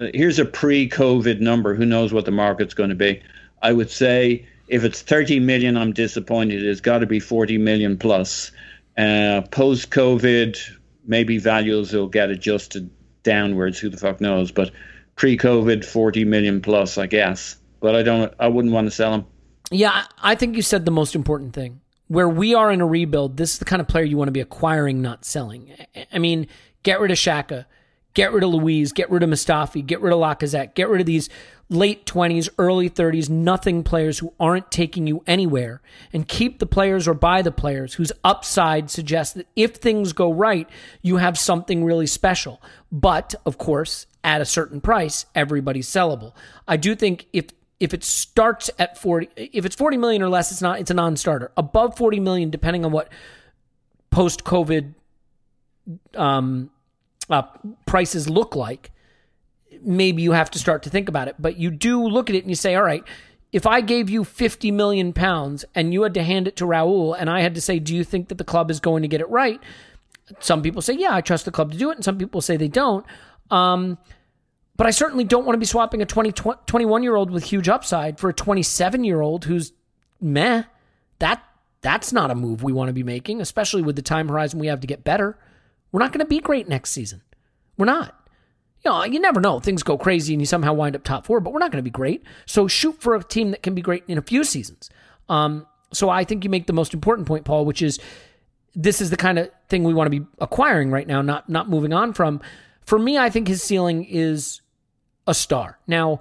Speaker 5: uh, here's a pre COVID number. Who knows what the market's going to be? I would say if it's 30 million, I'm disappointed. It's got to be 40 million plus. Uh, Post COVID, maybe values will get adjusted downwards. Who the fuck knows? But pre COVID, 40 million plus, I guess. But I don't. I wouldn't want to sell him.
Speaker 3: Yeah, I think you said the most important thing. Where we are in a rebuild, this is the kind of player you want to be acquiring, not selling. I- I mean, get rid of Xhaka, get rid of Luiz, get rid of Mustafi, get rid of Lacazette, get rid of these late 20s, early 30s, nothing players who aren't taking you anywhere, and keep the players or buy the players whose upside suggests that if things go right, you have something really special. But, of course, at a certain price, everybody's sellable. I do think if if it starts at 40 if it's 40 million or less it's not it's a non-starter. Above 40 million depending on what post covid um uh, prices look like maybe you have to start to think about it. But you do look at it and you say all right if i gave you 50 million pounds and you had to hand it to raul and i had to say do you think that the club is going to get it right some people say yeah i trust the club to do it and some people say they don't. Um but I certainly don't want to be swapping a 20, 21 year old with huge upside for a 27 year old who's meh. That that's not a move we want to be making, especially with the time horizon we have to get better. We're not going to be great next season. We're not. You know, you never know. Things go crazy and you somehow wind up top four, but we're not going to be great. So shoot for a team that can be great in a few seasons. Um, so I think you make the most important point, Paul, which is this is the kind of thing we want to be acquiring right now, not not moving on from. For me, I think his ceiling is a star. Now,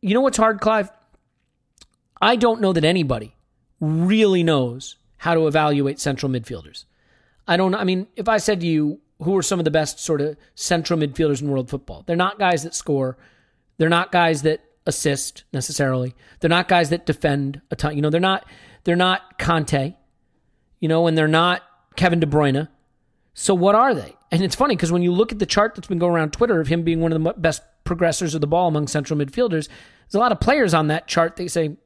Speaker 3: you know what's hard, Clive? I don't know that anybody really knows how to evaluate central midfielders. I don't. I mean, if I said to you, who are some of the best sort of central midfielders in world football? They're not guys that score. They're not guys that assist necessarily. They're not guys that defend a ton. You know, they're not. They're not Kanté. You know, and they're not Kevin De Bruyne. So what are they? And it's funny because when you look at the chart that's been going around Twitter of him being one of the best progressors of the ball among central midfielders, there's a lot of players on that chart. They say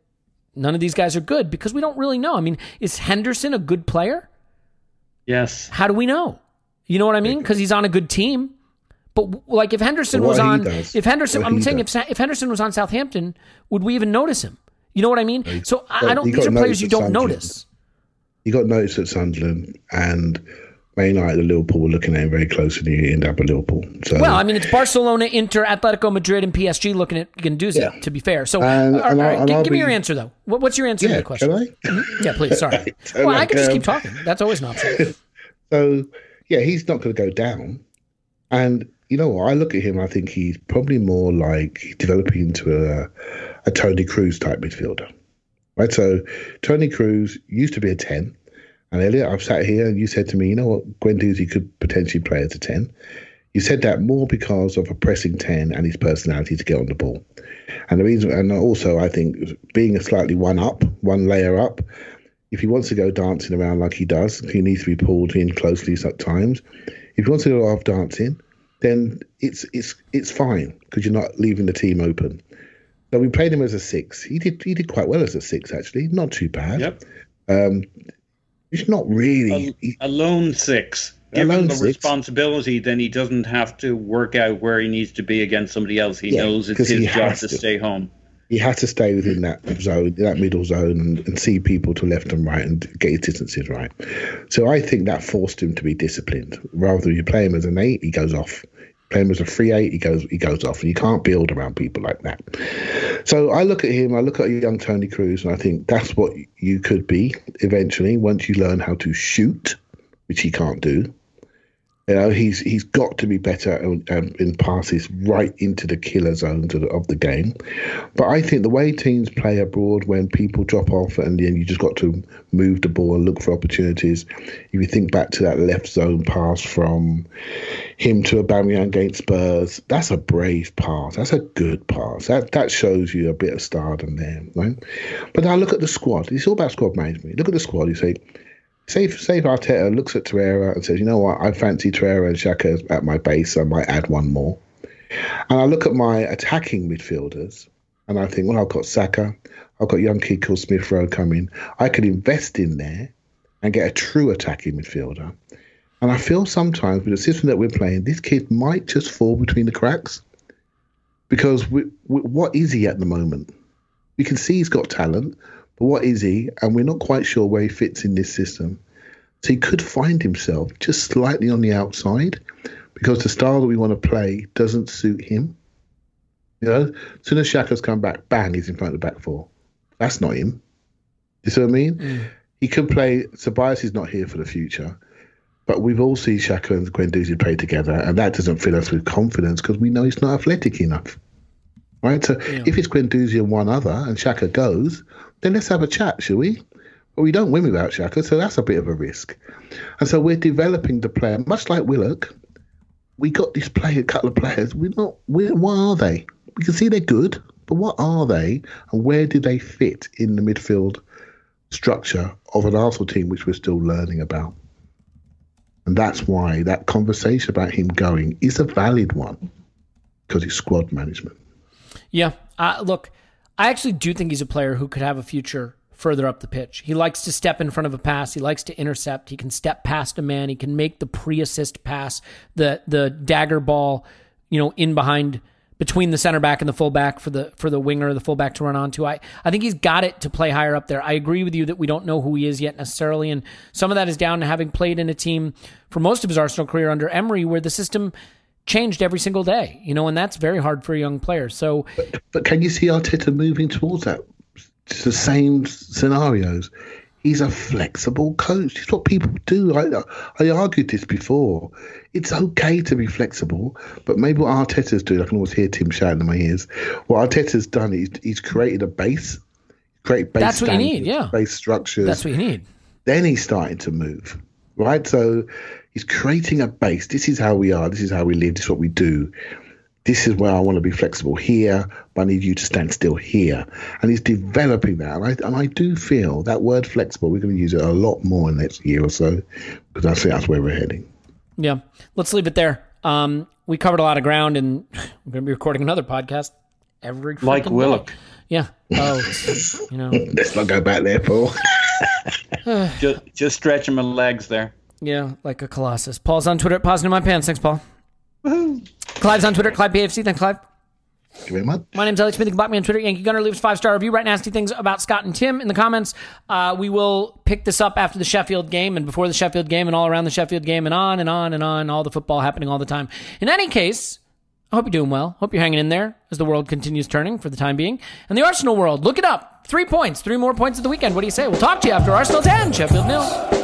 Speaker 3: none of these guys are good because we don't really know. I mean, is Henderson a good player?
Speaker 5: Yes.
Speaker 3: How do we know? You know what I mean? Because he's on a good team. But like if Henderson
Speaker 4: What
Speaker 3: was on,
Speaker 4: does.
Speaker 3: if Henderson,
Speaker 4: What
Speaker 3: I'm saying if
Speaker 4: does.
Speaker 3: Sa- if Henderson was on Southampton, would we even notice him? You know what I mean? So I, I don't.
Speaker 4: he
Speaker 3: These are players you don't
Speaker 4: Sunderland.
Speaker 3: notice.
Speaker 4: He got noticed at Sunderland and Man United and Liverpool were looking at him very closely. He ended up at Liverpool. So
Speaker 3: Well, I mean, it's Barcelona, Inter, Atletico Madrid, and PSG looking at Guendouzi.
Speaker 4: Yeah.
Speaker 3: To be fair, so
Speaker 4: And-
Speaker 3: all right,
Speaker 4: and
Speaker 3: all
Speaker 4: I-
Speaker 3: right,
Speaker 4: and
Speaker 3: gi-
Speaker 4: I'll
Speaker 3: give me your answer though. What, what's your answer to
Speaker 4: yeah,
Speaker 3: the question?
Speaker 4: can I?
Speaker 3: Yeah, please. Sorry. [LAUGHS]
Speaker 4: So,
Speaker 3: well, I
Speaker 4: can
Speaker 3: could just
Speaker 4: um,
Speaker 3: keep talking. That's always an option. [LAUGHS]
Speaker 4: So yeah, he's not going to go down. And you know what? I look at him. I think he's probably more like developing into a, a Toni Kroos type midfielder, right? So Toni Kroos used to be a ten, and Elliot, I've sat here and you said to me, you know what, Gwen Guendouzi could potentially play as a ten. You said that more because of a pressing ten and his personality to get on the ball, and the reason, and also I think being a slightly one up, one layer up, if he wants to go dancing around like he does, he needs to be pulled in closely sometimes. If he wants to go off dancing, then it's it's it's fine because you're not leaving the team open. So we played him as a six. He did he did quite well as a six actually, not too bad.
Speaker 5: Yep.
Speaker 4: Um, it's not really. he-
Speaker 5: A lone six.
Speaker 4: A
Speaker 5: Given the
Speaker 4: six.
Speaker 5: responsibility, then he doesn't have to work out where he needs to be against somebody else. He
Speaker 4: Yeah,
Speaker 5: knows it's his job to,
Speaker 4: to.
Speaker 5: stay home.
Speaker 4: he had to stay within that zone, that middle zone, and, and see people to left and right and get his distances right. So I think that forced him to be disciplined. Rather than you play him as an eight, he goes off. Him as a free eight, he goes he goes off, and you can't build around people like that. So I look at him, I look at young Toni Kroos, and I think that's what you could be eventually once you learn how to shoot, which he can't do. You know, he's he's got to be better um, um, in passes right into the killer zones of the, of the game. But I think the way teams play abroad, when people drop off and then you just got to move the ball and look for opportunities. If you think back to that left zone pass from him to Aubameyang against Spurs, that's a brave pass. That's a good pass. That that shows you a bit of stardom there, right? But now look at the squad. It's all about squad management. Look at the squad. You say. Say if, say if Arteta looks at Torreira and says, you know what, I fancy Torreira and Xhaka at my base, I might add one more. And I look at my attacking midfielders and I think, well, I've got Saka, I've got young called Smith Rowe coming. I could invest in there and get a true attacking midfielder. And I feel sometimes with the system that we're playing, this kid might just fall between the cracks because we, we, what is he at the moment? We can see he's got talent, but what is he? And we're not quite sure where he fits in this system. So he could find himself just slightly on the outside because the style that we want to play doesn't suit him. You know, as soon as Xhaka's come back, bang, he's in front of the back four. That's not him. You see what I mean? Mm. He could play. Tobias is not here for the future, but we've all seen Xhaka and Guendouzi play together, and that doesn't fill us with confidence because we know he's not athletic enough. Right? So if it's Guendouzi and one other, and Xhaka goes, then let's have a chat, shall we? But we don't win without Xhaka, so that's a bit of a risk. And so we're developing the player, much like Willock. We got this player, a couple of players. We're not. We're, what are they? We can see they're good, but what are they, and where do they fit in the midfield structure of an Arsenal team, which we're still learning about? And that's why that conversation about him going is a valid one, because it's squad management.
Speaker 3: Yeah. Uh, look, I actually do think he's a player who could have a future further up the pitch. He likes to step in front of a pass. He likes to intercept. He can step past a man. He can make the pre-assist pass, the the dagger ball, you know, in behind between the center back and the fullback for the for the winger, the fullback to run onto. I I think he's got it to play higher up there. I agree with you that we don't know who he is yet necessarily, and some of that is down to having played in a team for most of his Arsenal career under Emery, where the system changed every single day. You know, and that's very hard for a young player. So
Speaker 4: But can you see Arteta moving towards that? It's the same scenarios. He's a flexible coach. It's what people do. I, I argued this before. It's okay to be flexible, but maybe what Arteta's doing, I can always hear Tim shouting in my ears. What Arteta's done is he's created a base, create base
Speaker 3: That's what you need, yeah.
Speaker 4: base structures.
Speaker 3: that's what you need.
Speaker 4: then he's starting to move. right? So he's creating a base. This is how we are. This is how we live. This is what we do. This is where I want to be flexible here, but I need you to stand still here. And he's developing that. And I, and I do feel that word flexible, we're going to use it a lot more in the next year or so because I think that's where we're heading.
Speaker 3: Yeah. Let's leave it there. Um, we covered a lot of ground and we're going to be recording another podcast every
Speaker 5: Like
Speaker 3: freaking
Speaker 5: Willock.
Speaker 3: day. Yeah. Oh, you know, [LAUGHS]
Speaker 4: Let's not go back there, Paul. [LAUGHS]
Speaker 5: Just, just stretching my legs there.
Speaker 3: Yeah, like a colossus. Paul's on Twitter at Positive My Pants. Thanks, Paul. Clive's on Twitter, Clive PFC. Thanks, Clive.
Speaker 4: Thank you very much.
Speaker 3: My name's Alex Smith. You can block me on Twitter. Yankee Gunner leaves five star review. Write nasty things about Scott and Tim in the comments. Uh, we will pick this up after the Sheffield game and before the Sheffield game and all around the Sheffield game and on and on and on. All the football happening all the time. In any case, I hope you're doing well. Hope you're hanging in there as the world continues turning for the time being. And the Arsenal world, look it up. Three points, three more points at the weekend. What do you say? We'll talk to you after Arsenal 10, Sheffield nil.